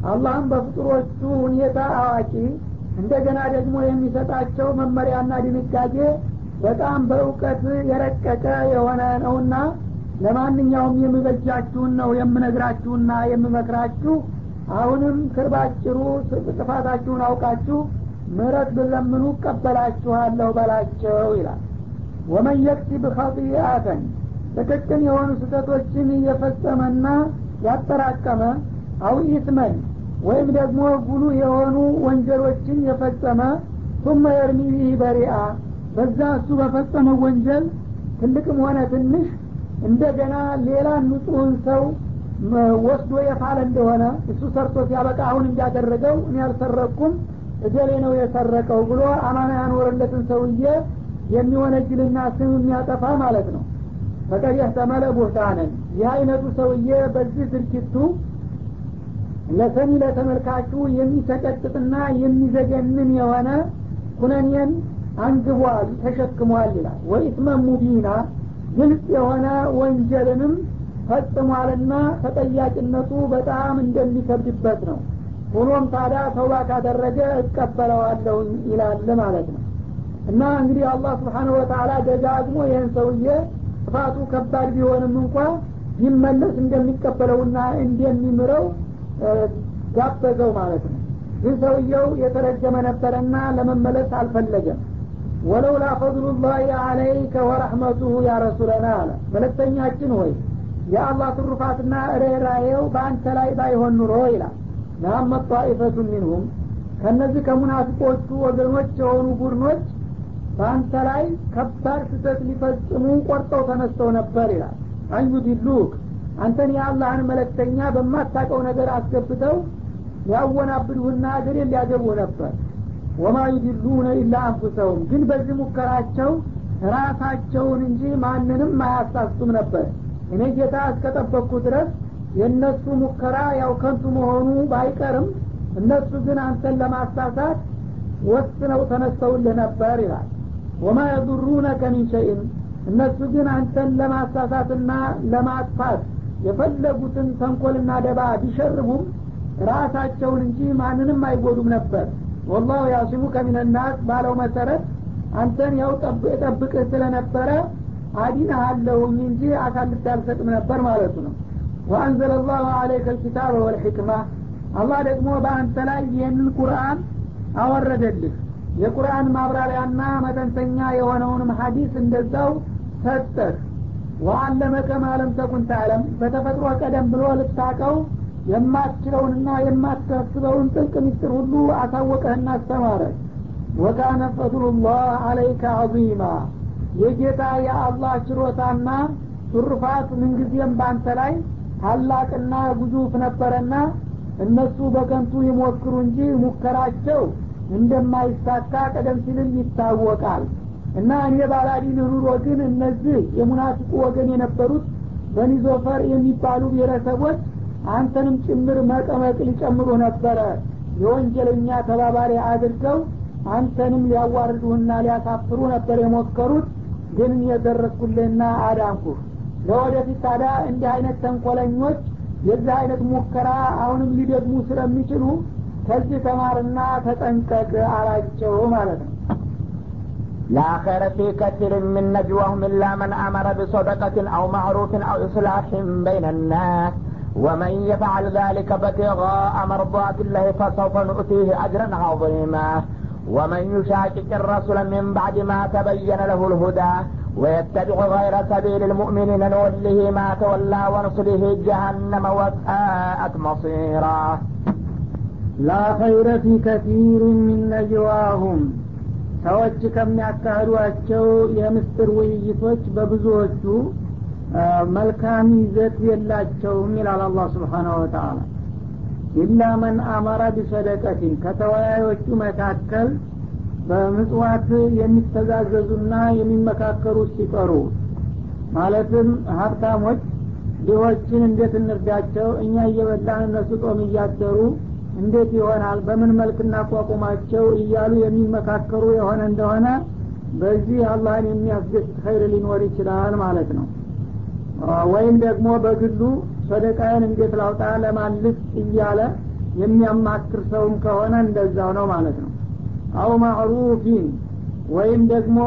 አላህም በፍጡሮቹ ሁኔታ አዋቂ እንደገና ደግሞ የሚሰጣቸው መመሪያና ድንጋጌ በጣም በእውቀት የረቀቀ የሆነ ነውና ለማንኛውም የምበጃችሁን ነው የምነግራችሁና የምመክራችሁ። አሁንም ክርባጭሩ ጥፋታችሁን አውቃችሁ ምህረት ብለምኑ ቀበላችኋለሁ በላቸው ይላል። ወመን የክሲብ ኸጢአተን ጥቅቅን የሆኑ ስህተቶችን እየፈጸመና ያጠራቀመ አው ኢትመን ወይም ደግሞ ጉሉ የሆኑ ወንጀሎችን የፈጸመ ቱመ የርሚ ቢህ በሪአ። በዛ እሱ በፈጸመው ወንጀል ትልቅም ሆነ ትንሽ እንደገና ሌላ ንጹህን ሰው ወስዶ የፋለ እንደሆነ እሱ ሰርቶ ሲያበቃ አሁን እንዳደረገው እኔ አልሰረቅኩም እገሌ ነው የሰረቀው ብሎ አማና ያኖረለትን ሰውዬ የሚወነጅልና ስም የሚያጠፋ ማለት ነው ፈቀድ ያህተመለ ቡህታንን ይህ አይነቱ ሰውዬ በዚህ ድርጊቱ ለሰሚ ለተመልካቹ የሚሰቀጥጥና የሚዘገንን የሆነ ኩነኔን አንግቧል ተሸክሟል ይላል። ወኢትመም ሙቢና ግልጽ የሆነ ወንጀልንም ፈጽሟልና ተጠያቂነቱ በጣም እንደሚከብድበት ነው። ሆኖም ታዲያ ተውባ ካደረገ እቀበለዋለሁ ይላል ማለት ነው። እና እንግዲህ አላህ ስብሓንሁ ወተላ ደጋግሞ ይህን ሰውዬ ጥፋቱ ከባድ ቢሆንም እንኳ ይመለስ እንደሚቀበለውና እንደሚምረው ጋበዘው ማለት ነው። ግን ሰውየው የተረገመ ነበረና ለመመለስ አልፈለገም። ወለውላ ፈضሉላህ አለይከ ወረሕመቱሁ ያ አለ። መለክተኛችን ሆይ የአላህ ትሩፋትና ርኅራዬው በአንተ ላይ ባይሆን ኑሮ ይላል። ለአመት ጣኢፈቱ ሚንሁም ከእነዚህ ከሙናፊቆቹ ወገኖች የሆኑ ቡድኖች በአንተ ላይ ከባድ ስህተት ሊፈጽሙ ቆርጠው ተነስተው ነበር ይላል። አንዩዲሉክ አንተን የአላህን መለክተኛ በማታቀው ነገር አስገብተው ሊያወናብዱህና እግሬን ሊያገቡህ ነበር። ወማ ዩድሉነ ኢላ አንፉሰሁም ግን በዚህ ሙከራቸው ራሳቸውን እንጂ ማንንም አያሳስቱም ነበር። እኔ ጌታ እስከጠበቅኩ ድረስ የእነሱ ሙከራ ያው ከንቱ መሆኑ ባይቀርም እነሱ ግን አንተን ለማሳሳት ወስነው ተነስተውልህ ነበር ይላል ወማ የዱሩነከ ሚን ሸይን እነሱ ግን አንተን ለማሳሳትና ለማጥፋት የፈለጉትን ተንኮልና ደባ ቢሸርቡም ራሳቸውን እንጂ ማንንም አይጎዱም ነበር። ወላሁ ያሲሙ ከሚነናስ ባለው መሰረት አንተን ያው ጠብቅህ ስለነበረ አዲንሃለሁኝ እንጂ አሳልፌ አልሰጥም ነበር ማለቱ ነው። ወአንዘለ ላሁ አለይከ ልኪታብ ወልሕክማ አላህ ደግሞ በአንተ ላይ ይህንን ቁርአን አወረደልህ የቁርአን ማብራሪያና መተንተኛ የሆነውንም ሀዲስ እንደዛው ሰጠህ። ወአለመከ ማለም ተኩን ታለም በተፈጥሮ ቀደም ብሎ ልታቀው የማትችለውንና የማታስበውን ጥልቅ ምስጢር ሁሉ አሳወቀህና አስተማረ ወካነ ፈድሉላህ አለይከ አዚማ የጌታ የአላህ ችሮታና ቱርፋት ምንጊዜም ባንተ ላይ ታላቅና ግዙፍ ነበረና እነሱ በከንቱ ይሞክሩ እንጂ ሙከራቸው እንደማይሳካ ቀደም ሲልም ይታወቃል። እና እኔ ባላዲን ኑሮ ግን እነዚህ የሙናፊቁ ወገን የነበሩት በኒዞፈር የሚባሉ ብሔረሰቦች አንተንም ጭምር መቀመቅ ሊጨምሩ ነበረ። የወንጀለኛ ተባባሪ አድርገው አንተንም ሊያዋርዱህና ሊያሳፍሩ ነበር የሞከሩት። ግን የደረስኩልህና አዳንኩህ። ለወደፊት ታዲያ እንዲህ አይነት ተንኮለኞች የዚህ አይነት ሙከራ አሁንም ሊደግሙ ስለሚችሉ ከዚህ ተማርና ተጠንቀቅ አላቸው ማለት ነው لا خير في كثير من نجواهم إلا من أمر بصدقة أو معروف أو إصلاح بين الناس ومن يفعل ذلك ابتغاء مرضات الله فسوف نؤتيه أجرا عظيما ومن يشاكك الرسول من بعد ما تبين له الهدى ويتبع غير سبيل المؤمنين نوله ما تولى ونصله جهنم وساءت مصيرا ላ ኸይረ ፊ ከቲር ሚን ነጅዋሁም ሰዎች ከሚያካሂዷቸው የምስጢር ውይይቶች በብዙዎቹ መልካም ይዘት የላቸውም ይላል አላ ስብሓን ወተላ ኢላ መን አመረ ቢሰደቀቲን ከተወያዮቹ መካከል በምጽዋት የሚተዛዘዙና የሚመካከሩ ሲቀሩ። ማለትም ሀብታሞች ድሆችን እንዴት እንርዳቸው? እኛ እየበላን እነሱ ጦም እያደሩ እንዴት ይሆናል? በምን መልክ እናቋቁማቸው? እያሉ የሚመካከሩ የሆነ እንደሆነ በዚህ አላህን የሚያስደስት ኸይር ሊኖር ይችላል ማለት ነው። ወይም ደግሞ በግሉ ሰደቃዬን እንዴት ላውጣ? ለማልስ እያለ የሚያማክር ሰውም ከሆነ እንደዛው ነው ማለት ነው። አው ማዕሩፊን ወይም ደግሞ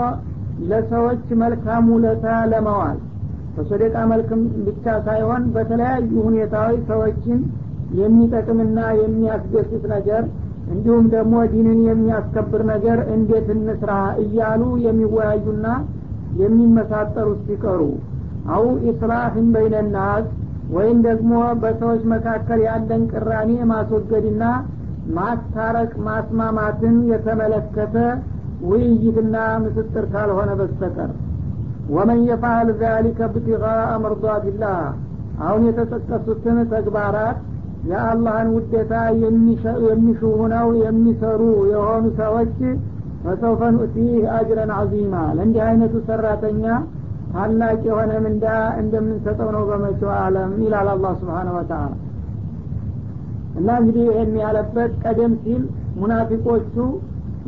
ለሰዎች መልካም ውለታ ለመዋል። በሰደቃ መልክም ብቻ ሳይሆን በተለያዩ ሁኔታዎች ሰዎችን የሚጠቅምና የሚያስደስት ነገር እንዲሁም ደግሞ ዲንን የሚያስከብር ነገር እንዴት እንስራ እያሉ የሚወያዩና የሚመሳጠሩ ሲቀሩ አው ኢስላህን በይነናስ ወይም ደግሞ በሰዎች መካከል ያለን ቅራኔ ማስወገድና ማስታረቅ ማስማማትን የተመለከተ ውይይትና ምስጥር ካልሆነ በስተቀር። ወመን የፋል ዛሊከ ብትጋአ መርዷትላህ አሁን የተጠቀሱትን ተግባራት የአላህን ውዴታ የሚሹ ሁነው የሚሰሩ የሆኑ ሰዎች ፈሰውፈ ኑእቲህ አጅረን አዚማ ለእንዲህ አይነቱ ሰራተኛ ታላቅ የሆነ ምንዳ እንደምንሰጠው ነው በመጪው አለም ይላል አላህ ስብሓን ወተላ እና እንግዲህ ይህን ያለበት ቀደም ሲል ሙናፊቆቹ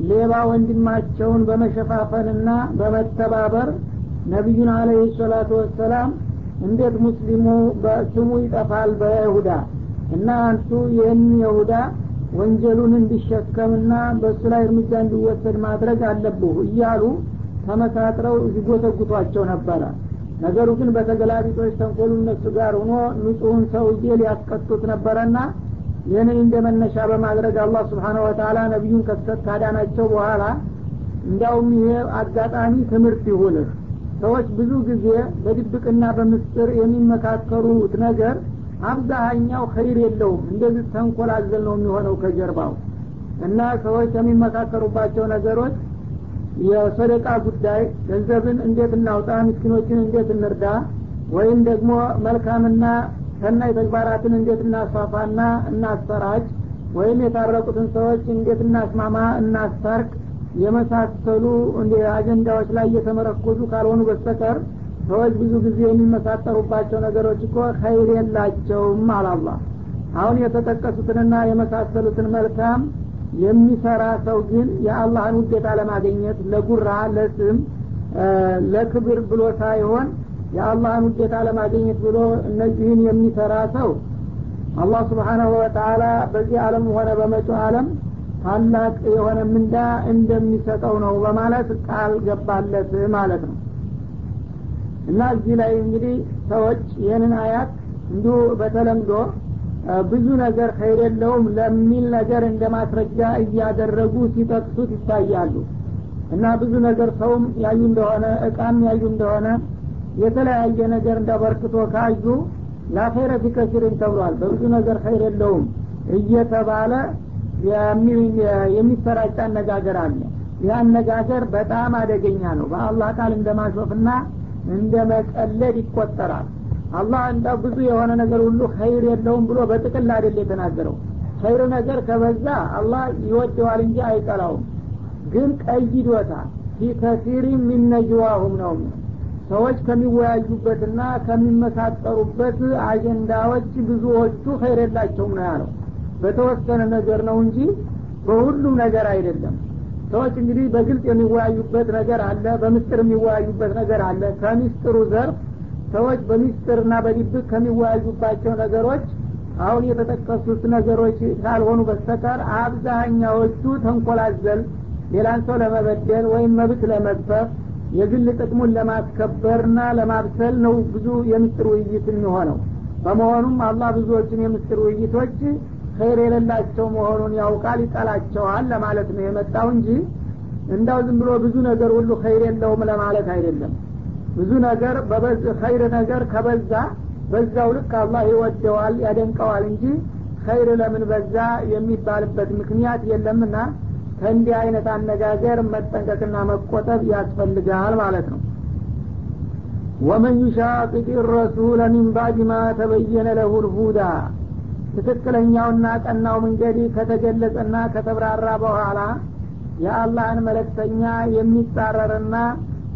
ሌባ ወንድማቸውን በመሸፋፈንና በመተባበር ነቢዩን አለህ ሰላቱ ወሰላም እንዴት ሙስሊሙ በስሙ ይጠፋል በይሁዳ እና አንቱ ይህን ይሁዳ ወንጀሉን እንዲሸከምና በእሱ ላይ እርምጃ እንዲወሰድ ማድረግ አለብሁ እያሉ ተመሳጥረው ሲጎተጉቷቸው ነበረ። ነገሩ ግን በተገላቢጦች ተንኮሉ እነሱ ጋር ሆኖ ንጹሁን ሰውዬ ሊያስቀጡት ነበረና ይህንን እንደ መነሻ በማድረግ አላህ ስብሓነ ወተላ ነቢዩን ከሰት ካዳናቸው በኋላ እንዲያውም ይሄ አጋጣሚ ትምህርት ይሁንህ። ሰዎች ብዙ ጊዜ በድብቅና በምስጥር የሚመካከሩት ነገር አብዛሀኛው ኸይር የለውም። እንደዚህ ተንኮል አዘል ነው የሚሆነው ከጀርባው። እና ሰዎች የሚመካከሩባቸው ነገሮች የሰደቃ ጉዳይ ገንዘብን እንዴት እናውጣ ምስኪኖችን እንዴት እንርዳ ወይም ደግሞ መልካምና ሰናይ ተግባራትን እንዴት እናስፋፋና እናሰራጭ ወይም የታረቁትን ሰዎች እንዴት እናስማማ እናስታርቅ የመሳሰሉ አጀንዳዎች ላይ እየተመረኮዙ ካልሆኑ በስተቀር ሰዎች ብዙ ጊዜ የሚመሳጠሩባቸው ነገሮች እኮ ኸይር የላቸውም አላላ አሁን የተጠቀሱትንና የመሳሰሉትን መልካም የሚሰራ ሰው ግን የአላህን ውዴታ ለማግኘት ለጉራ ለስም ለክብር ብሎ ሳይሆን የአላህን ውዴታ ለማግኘት ብሎ እነዚህን የሚሰራ ሰው አላህ ስብሓናሁ ወተላ በዚህ አለም ሆነ በመጪው አለም ታላቅ የሆነ ምንዳ እንደሚሰጠው ነው በማለት ቃል ገባለት ማለት ነው እና እዚህ ላይ እንግዲህ ሰዎች ይህንን አያት እንዲሁ በተለምዶ ብዙ ነገር ኸይር ለሚል ነገር እንደ ማስረጃ እያደረጉ ሲጠቅሱት ይታያሉ። እና ብዙ ነገር ሰውም ያዩ እንደሆነ እቃም ያዩ እንደሆነ የተለያየ ነገር እንደበርክቶ ካዩ ላኸይረ ፊ ከሲርን ተብሏል። በብዙ ነገር ኸይር የለውም እየተባለ የሚሰራጭ አነጋገር አለ። ይህ አነጋገር በጣም አደገኛ ነው። በአላህ ቃል እንደ ማሾፍና እንደ መቀለድ ይቆጠራል። አላህ እንዳ ብዙ የሆነ ነገር ሁሉ ኸይር የለውም ብሎ በጥቅል አይደል የተናገረው። ኸይር ነገር ከበዛ አላህ ይወደዋል እንጂ አይጠላውም። ግን ቀይዶታል ፊ ከሲሪ ሚነጅዋሁም ነው ሰዎች ከሚወያዩበትና ከሚመሳጠሩበት አጀንዳዎች ብዙዎቹ ኸይር የላቸውም ነው ያለው። በተወሰነ ነገር ነው እንጂ በሁሉም ነገር አይደለም ሰዎች እንግዲህ በግልጽ የሚወያዩበት ነገር አለ በምስጥር የሚወያዩበት ነገር አለ። ከምስጥሩ ዘርፍ ሰዎች በሚስጥርና በድብቅ ከሚወያዩባቸው ነገሮች አሁን የተጠቀሱት ነገሮች ካልሆኑ በስተቀር አብዛኛዎቹ ተንኮላዘል ሌላን ሰው ለመበደል ወይም መብት ለመግፈፍ የግል ጥቅሙን ለማስከበርና ለማብሰል ነው ብዙ የምስጥር ውይይት የሚሆነው። በመሆኑም አላህ ብዙዎችን የምስጥር ውይይቶች ኸይር የሌላቸው መሆኑን ያውቃል ይጠላቸዋል ለማለት ነው የመጣው እንጂ እንዳው ዝም ብሎ ብዙ ነገር ሁሉ ኸይር የለውም ለማለት አይደለም። ብዙ ነገር ኸይር ነገር ከበዛ በዛው ልክ አላህ ይወደዋል ያደንቀዋል እንጂ ኸይር ለምን በዛ የሚባልበት ምክንያት የለምና ከእንዲህ አይነት አነጋገር መጠንቀቅና መቆጠብ ያስፈልጋል ማለት ነው። ወመን ዩሻቅቅ ረሱለ ሚን ባድ ማ ተበየነ ለሁ ልሁዳ ትክክለኛውና ቀናው መንገድ ከተገለጸና ከተብራራ በኋላ የአላህን መለክተኛ የሚጻረርና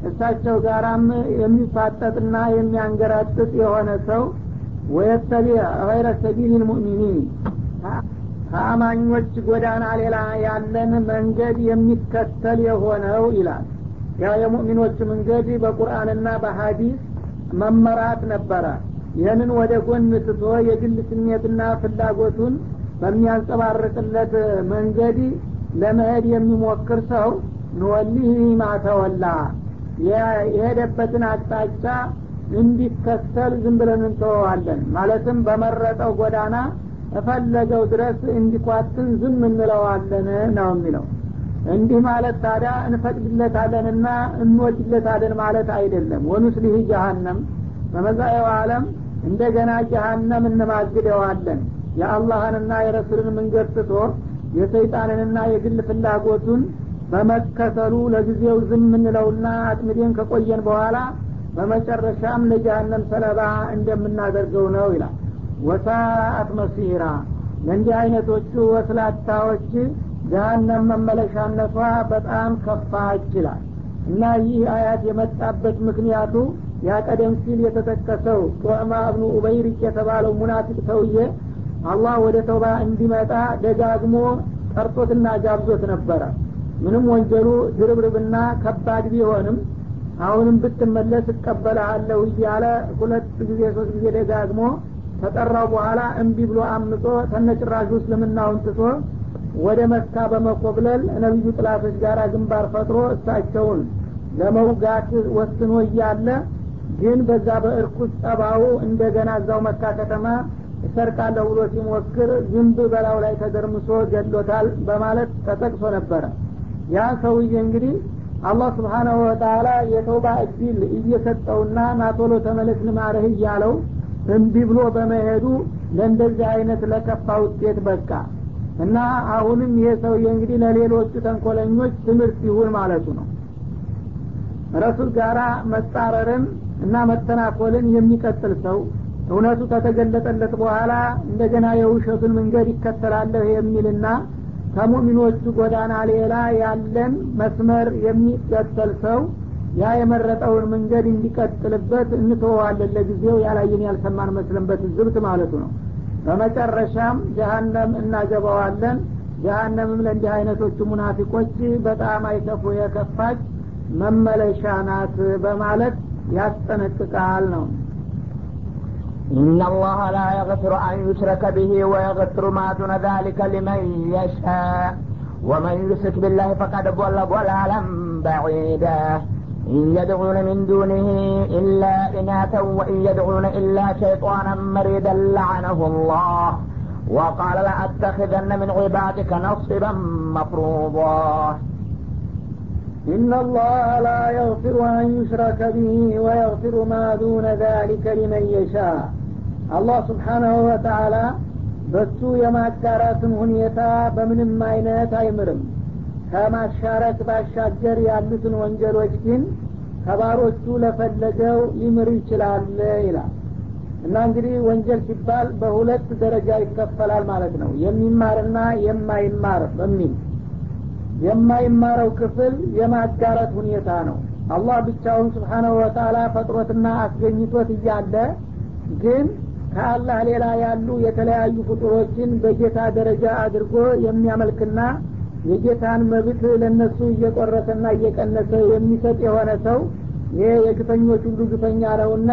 እሳቸው ጋራም የሚፋጠጥና የሚያንገራጥጥ የሆነ ሰው ወየተቢዕ ገይረ ሰቢል ልሙእሚኒን። ከአማኞች ጎዳና ሌላ ያለን መንገድ የሚከተል የሆነው ይላል። ያው የሙእሚኖች መንገድ በቁርአንና በሀዲስ መመራት ነበረ ይህንን ወደ ጎን ትቶ የግል ስሜትና ፍላጎቱን በሚያንጸባርቅለት መንገድ ለመሄድ የሚሞክር ሰው ንወሊህ ማተወላ። የሄደበትን አቅጣጫ እንዲከተል ዝም ብለን እንተወዋለን። ማለትም በመረጠው ጎዳና እፈለገው ድረስ እንዲኳትን ዝም እንለዋለን ነው የሚለው። እንዲህ ማለት ታዲያ እንፈቅድለታለንና እንወድለታለን ማለት አይደለም። ወኑስሊህ ጀሃነም በመዛኤው አለም እንደገና ጀሃነም እንማግደዋለን። የአላህንና የረሱልን መንገድ ትቶ የሰይጣንንና የግል ፍላጎቱን በመከተሉ ለጊዜው ዝም እንለውና አጥምዴን ከቆየን በኋላ በመጨረሻም ለጀሃነም ሰለባ እንደምናደርገው ነው ይላል። ወሳአት መሲራ ለእንዲህ አይነቶቹ ወስላታዎች ጀሃነም መመለሻነቷ በጣም ከፋ ይችላል እና ይህ አያት የመጣበት ምክንያቱ ያቀደም ሲል የተጠቀሰው ጦዕማ እብኑ ኡበይሪቅ የተባለው ሙናፊቅ ሰውዬ አላህ ወደ ተውባ እንዲመጣ ደጋግሞ ጠርቶትና ጋብዞት ነበረ። ምንም ወንጀሉ ድርብርብና ከባድ ቢሆንም አሁንም ብትመለስ እቀበልሃለሁ እያለ ሁለት ጊዜ ሶስት ጊዜ ደጋግሞ ከጠራው በኋላ እምቢ ብሎ አምጾ ተነጭራሹ እስልምናውን ትቶ ወደ መካ በመኮብለል ነቢዩ ጥላቶች ጋር ግንባር ፈጥሮ እሳቸውን ለመውጋት ወስኖ እያለ ግን በዛ በእርኩስ ጠባው እንደገና እዛው መካ ከተማ እሰርቃለሁ ብሎ ሲሞክር ዝንብ በላው ላይ ተደርምሶ ገድሎታል በማለት ተጠቅሶ ነበረ። ያ ሰውዬ እንግዲህ አላህ ስብሓናሁ ወተላ የተውባ እድል እየሰጠውና ናቶሎ ተመለስ ልማርህ እያለው እምቢ ብሎ በመሄዱ ለእንደዚህ አይነት ለከፋ ውጤት በቃ። እና አሁንም ይሄ ሰውዬ እንግዲህ ለሌሎቹ ተንኮለኞች ትምህርት ይሁን ማለቱ ነው። ረሱል ጋራ መጻረርን እና መተናኮልን የሚቀጥል ሰው እውነቱ ከተገለጠለት በኋላ እንደገና የውሸቱን መንገድ ይከተላለሁ የሚልና ከሙሚኖቹ ጎዳና ሌላ ያለን መስመር የሚከተል ሰው ያ የመረጠውን መንገድ እንዲቀጥልበት እንተወዋለን። ለጊዜው ያላየን ያልሰማን መስለንበት ዝብት ማለቱ ነው። በመጨረሻም ጀሀነም እናገባዋለን። ጀሀነምም ለእንዲህ አይነቶቹ ሙናፊቆች በጣም አይከፉ የከፋች መመለሻ ናት በማለት ያስጠነቅቃል ነው إن الله لا يغفر أن يشرك به ويغفر ما دون ذلك لمن يشاء ومن يشرك بالله فقد ضل ضلالا بعيدا إن يدعون من دونه إلا إناثا وإن يدعون إلا شيطانا مريدا لعنه الله وقال لأتخذن من عبادك نصبا مفروضا إن الله لا يغفر أن يشرك به ويغفر ما دون ذلك لمن يشاء الله سبحانه وتعالى በሱ የማጋራትን ሁኔታ በምንም አይነት አይምርም ከማሻረክ ባሻገር ያሉትን ወንጀሎች ግን ከባሮቹ ለፈለገው ሊምር ይችላል ይላል እና እንግዲህ ወንጀል ሲባል በሁለት ደረጃ ይከፈላል ማለት ነው የሚማርና የማይማር በሚል የማይማረው ክፍል የማጋረት ሁኔታ ነው። አላህ ብቻውን ስብሓናሁ ወተላ ፈጥሮትና አስገኝቶት እያለ ግን ከአላህ ሌላ ያሉ የተለያዩ ፍጡሮችን በጌታ ደረጃ አድርጎ የሚያመልክና የጌታን መብት ለነሱ እየቆረሰና እየቀነሰ የሚሰጥ የሆነ ሰው ይሄ የግፈኞች ሁሉ ግፈኛ ነውና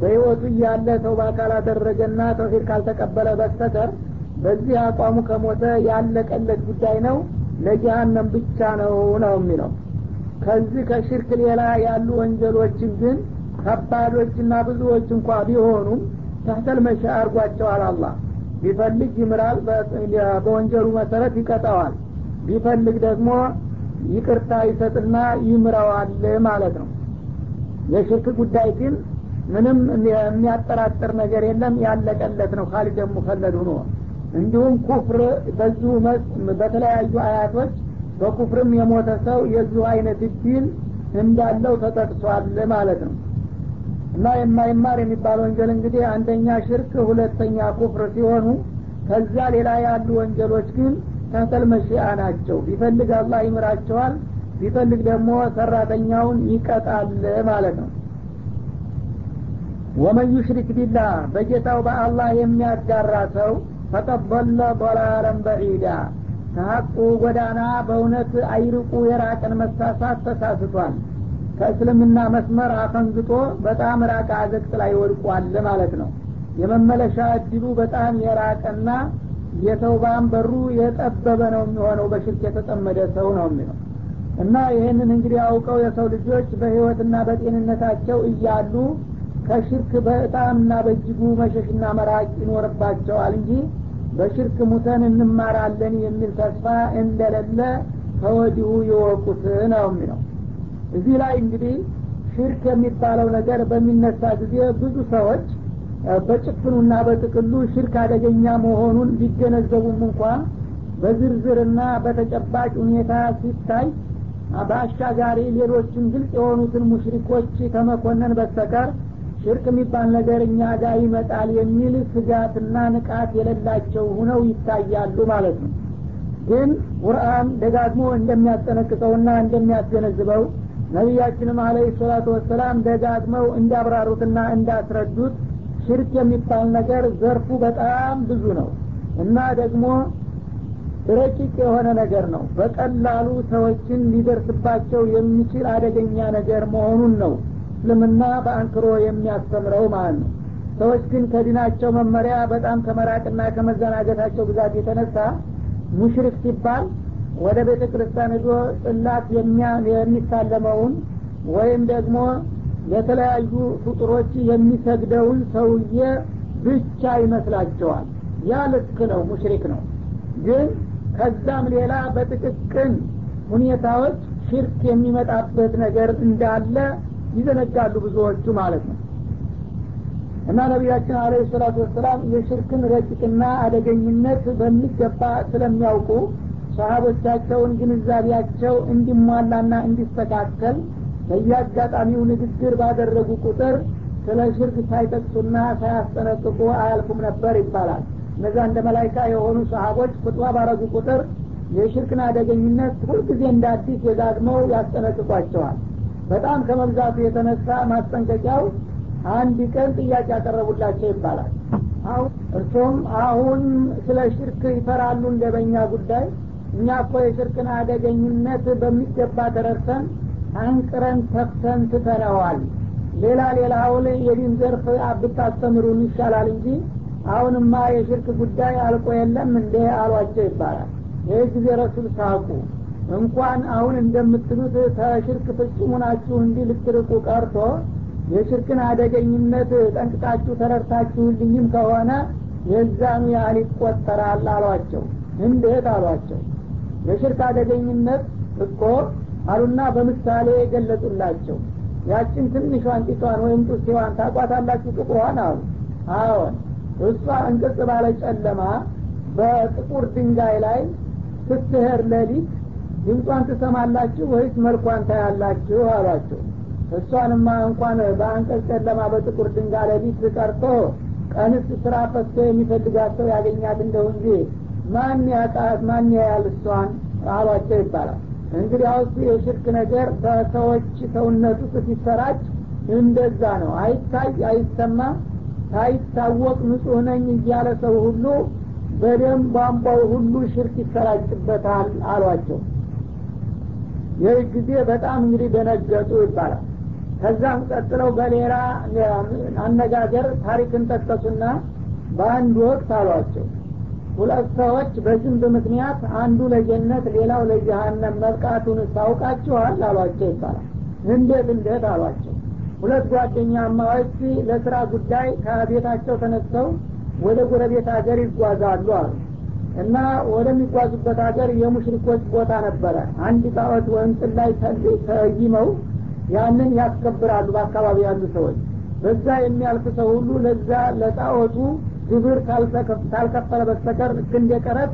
በህይወቱ እያለ ተውባ ካላደረገና ተውሂድ ካልተቀበለ በስተቀር በዚህ አቋሙ ከሞተ ያለቀለት ጉዳይ ነው ለጀሃነም ብቻ ነው ነው የሚለው። ከዚህ ከሽርክ ሌላ ያሉ ወንጀሎችን ግን ከባዶችና ብዙዎች እንኳ ቢሆኑም ተህተል መሻ አርጓቸዋል አላህ ቢፈልግ ይምራል በወንጀሉ መሰረት ይቀጠዋል ቢፈልግ ደግሞ ይቅርታ ይሰጥና ይምረዋል ማለት ነው። የሽርክ ጉዳይ ግን ምንም የሚያጠራጥር ነገር የለም። ያለቀለት ነው። ካሊድ ሙከለድ ሆኖ እንዲሁም ኩፍር በዚሁ በተለያዩ አያቶች በኩፍርም የሞተ ሰው የዚሁ አይነት እድል እንዳለው ተጠቅሷል ማለት ነው። እና የማይማር የሚባል ወንጀል እንግዲህ አንደኛ ሽርክ ሁለተኛ ኩፍር ሲሆኑ ከዛ ሌላ ያሉ ወንጀሎች ግን ተህተል መሺአ ናቸው። ቢፈልግ አላህ ይምራቸዋል ቢፈልግ ደግሞ ሰራተኛውን ይቀጣል ማለት ነው። ወመን ዩሽሪክ ቢላህ በጌታው በአላህ የሚያጋራ ሰው ፈቀድ ضለ ضላለን በዒዳ ከሀቁ ጎዳና በእውነት አይርቁ የራቀን መሳሳት ተሳስቷል። ከእስልምና መስመር አፈንግጦ በጣም ራቀ አዘቅት ላይ ወድቋል ማለት ነው። የመመለሻ እድሉ በጣም የራቀና የተውባን በሩ የጠበበ ነው የሚሆነው። በሽርክ የተጠመደ ሰው ነው የሚለው እና ይህንን እንግዲህ አውቀው የሰው ልጆች በህይወትና በጤንነታቸው እያሉ ከሽርክ በጣምና በእጅጉ መሸሽና መራቅ ይኖርባቸዋል እንጂ በሽርክ ሙተን እንማራለን የሚል ተስፋ እንደሌለ ከወዲሁ የወቁት ነው የሚለው። እዚህ ላይ እንግዲህ ሽርክ የሚባለው ነገር በሚነሳ ጊዜ ብዙ ሰዎች በጭፍኑና በጥቅሉ ሽርክ አደገኛ መሆኑን ቢገነዘቡም እንኳ በዝርዝርና በተጨባጭ ሁኔታ ሲታይ በአሻጋሪ ሌሎችን ግልጽ የሆኑትን ሙሽሪኮች ከመኮነን በስተቀር ሽርክ የሚባል ነገር እኛ ጋር ይመጣል የሚል ስጋትና ንቃት የሌላቸው ሁነው ይታያሉ ማለት ነው። ግን ቁርአን ደጋግሞ እንደሚያስጠነቅቀውና እንደሚያስገነዝበው ነቢያችንም አለህ ሰላቱ ወሰላም ደጋግመው እንዳብራሩትና እንዳስረዱት ሽርክ የሚባል ነገር ዘርፉ በጣም ብዙ ነው እና ደግሞ ረቂቅ የሆነ ነገር ነው። በቀላሉ ሰዎችን ሊደርስባቸው የሚችል አደገኛ ነገር መሆኑን ነው እስልምና በአንክሮ የሚያስተምረው ማለት ነው ሰዎች ግን ከዲናቸው መመሪያ በጣም ከመራቅና ከመዘናገታቸው ብዛት የተነሳ ሙሽሪክ ሲባል ወደ ቤተ ክርስቲያን ሄዶ ጽላት የሚሳለመውን ወይም ደግሞ ለተለያዩ ፍጡሮች የሚሰግደውን ሰውዬ ብቻ ይመስላቸዋል። ያ ልክ ነው ሙሽሪክ ነው። ግን ከዛም ሌላ በጥቅቅን ሁኔታዎች ሽርክ የሚመጣበት ነገር እንዳለ ይዘነጋሉ ብዙዎቹ ማለት ነው። እና ነቢያችን አለ ሰላቱ ወሰላም የሽርክን ረቂቅና አደገኝነት በሚገባ ስለሚያውቁ ሰሀቦቻቸውን ግንዛቤያቸው እንዲሟላና እንዲስተካከል በየአጋጣሚው ንግግር ባደረጉ ቁጥር ስለ ሽርክ ሳይጠቅሱና ሳያስጠነቅቁ አያልፉም ነበር ይባላል። እነዛ እንደ መላይካ የሆኑ ሰሀቦች ፍጥዋ ባረጉ ቁጥር የሽርክን አደገኝነት ሁልጊዜ እንደ አዲስ የዳግመው ያስጠነቅቋቸዋል በጣም ከመብዛቱ የተነሳ ማስጠንቀቂያው አንድ ቀን ጥያቄ ያቀረቡላቸው ይባላል። አሁን እርሶም አሁን ስለ ሽርክ ይፈራሉ እንደ በኛ ጉዳይ። እኛ እኮ የሽርክን አደገኝነት በሚገባ ተረድተን አንቅረን ተፍተን ትተነዋል። ሌላ ሌላውን የዲን ዘርፍ ብታስተምሩን ይሻላል እንጂ አሁንማ የሽርክ ጉዳይ አልቆ የለም እንደ አሏቸው ይባላል። ይህ ጊዜ ረሱል ሳቁ እንኳን አሁን እንደምትሉት ከሽርክ ፍጹሙ ናችሁ እንዲህ ልትርቁ ቀርቶ የሽርክን አደገኝነት ጠንቅቃችሁ ተረድታችሁልኝም ከሆነ የዛኑ ያህል ይቆጠራል አሏቸው። እንዴት አሏቸው? የሽርክ አደገኝነት እኮ አሉና በምሳሌ የገለጹላቸው ያችን ትንሿን ጢቷን ወይም ጡስቴዋን ታቋታላችሁ ጥቁሯን አሉ። አዎን እሷ እንቅጽ ባለ ጨለማ በጥቁር ድንጋይ ላይ ስትሄር ለሊት ድምጿን ትሰማላችሁ ወይስ መልኳን ታያላችሁ አሏቸው። እሷንማ እንኳን በአንቀጽ ጨለማ በጥቁር ድንጋይ ለሊት ቀርቶ ቀንስ ስራ ፈስቶ የሚፈልጋት ሰው ያገኛት እንደው እንጂ ማን ያጣት ማን ያያል እሷን አሏቸው ይባላል። እንግዲህ አውስ የሽርክ ነገር በሰዎች ሰውነት ውስጥ ሲሰራጭ እንደዛ ነው። አይታይ አይሰማ ሳይታወቅ ንጹህ ነኝ እያለ ሰው ሁሉ በደም ቧንቧው ሁሉ ሽርክ ይሰራጭበታል አሏቸው ይህ ጊዜ በጣም እንግዲህ ደነገጡ ይባላል። ከዛም ቀጥለው በሌላ አነጋገር ታሪክን ጠቀሱና በአንድ ወቅት አሏቸው። ሁለት ሰዎች በዝንብ ምክንያት አንዱ ለጀነት ሌላው ለጀሃነም መብቃቱን ታውቃችኋል አሏቸው ይባላል። እንዴት እንዴት አሏቸው? ሁለት ጓደኛማዎች ለስራ ጉዳይ ከቤታቸው ተነስተው ወደ ጎረቤት ሀገር ይጓዛሉ አሉ እና ወደሚጓዙበት ሀገር የሙሽሪኮች ቦታ ነበረ። አንድ ጣዖት ወይም ጥላይ ተይመው ያንን ያስከብራሉ በአካባቢ ያሉ ሰዎች። በዛ የሚያልፍ ሰው ሁሉ ለዛ ለጣዖቱ ግብር ካልከፈለ በስተቀር ልክ ቀረጥ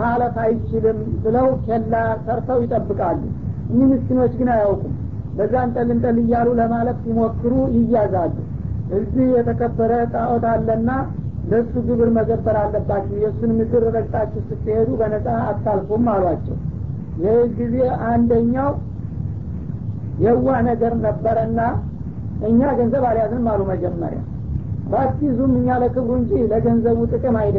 ማለፍ አይችልም ብለው ኬላ ሰርተው ይጠብቃሉ። እኒህ ምስኪኖች ግን አያውቁም። በዛ እንጠል እንጠል እያሉ ለማለፍ ሲሞክሩ ይያዛሉ። እዚህ የተከበረ ጣዖት አለና ለእሱ ግብር መገበር አለባችሁ የእሱን ምድር ረግጣችሁ ስትሄዱ በነጻ አታልፉም አሏቸው። ይህ ጊዜ አንደኛው የዋ ነገር ነበረና እኛ ገንዘብ አልያዝንም አሉ መጀመሪያ። ባትይዙም እኛ ለክብሩ እንጂ ለገንዘቡ ጥቅም አይደ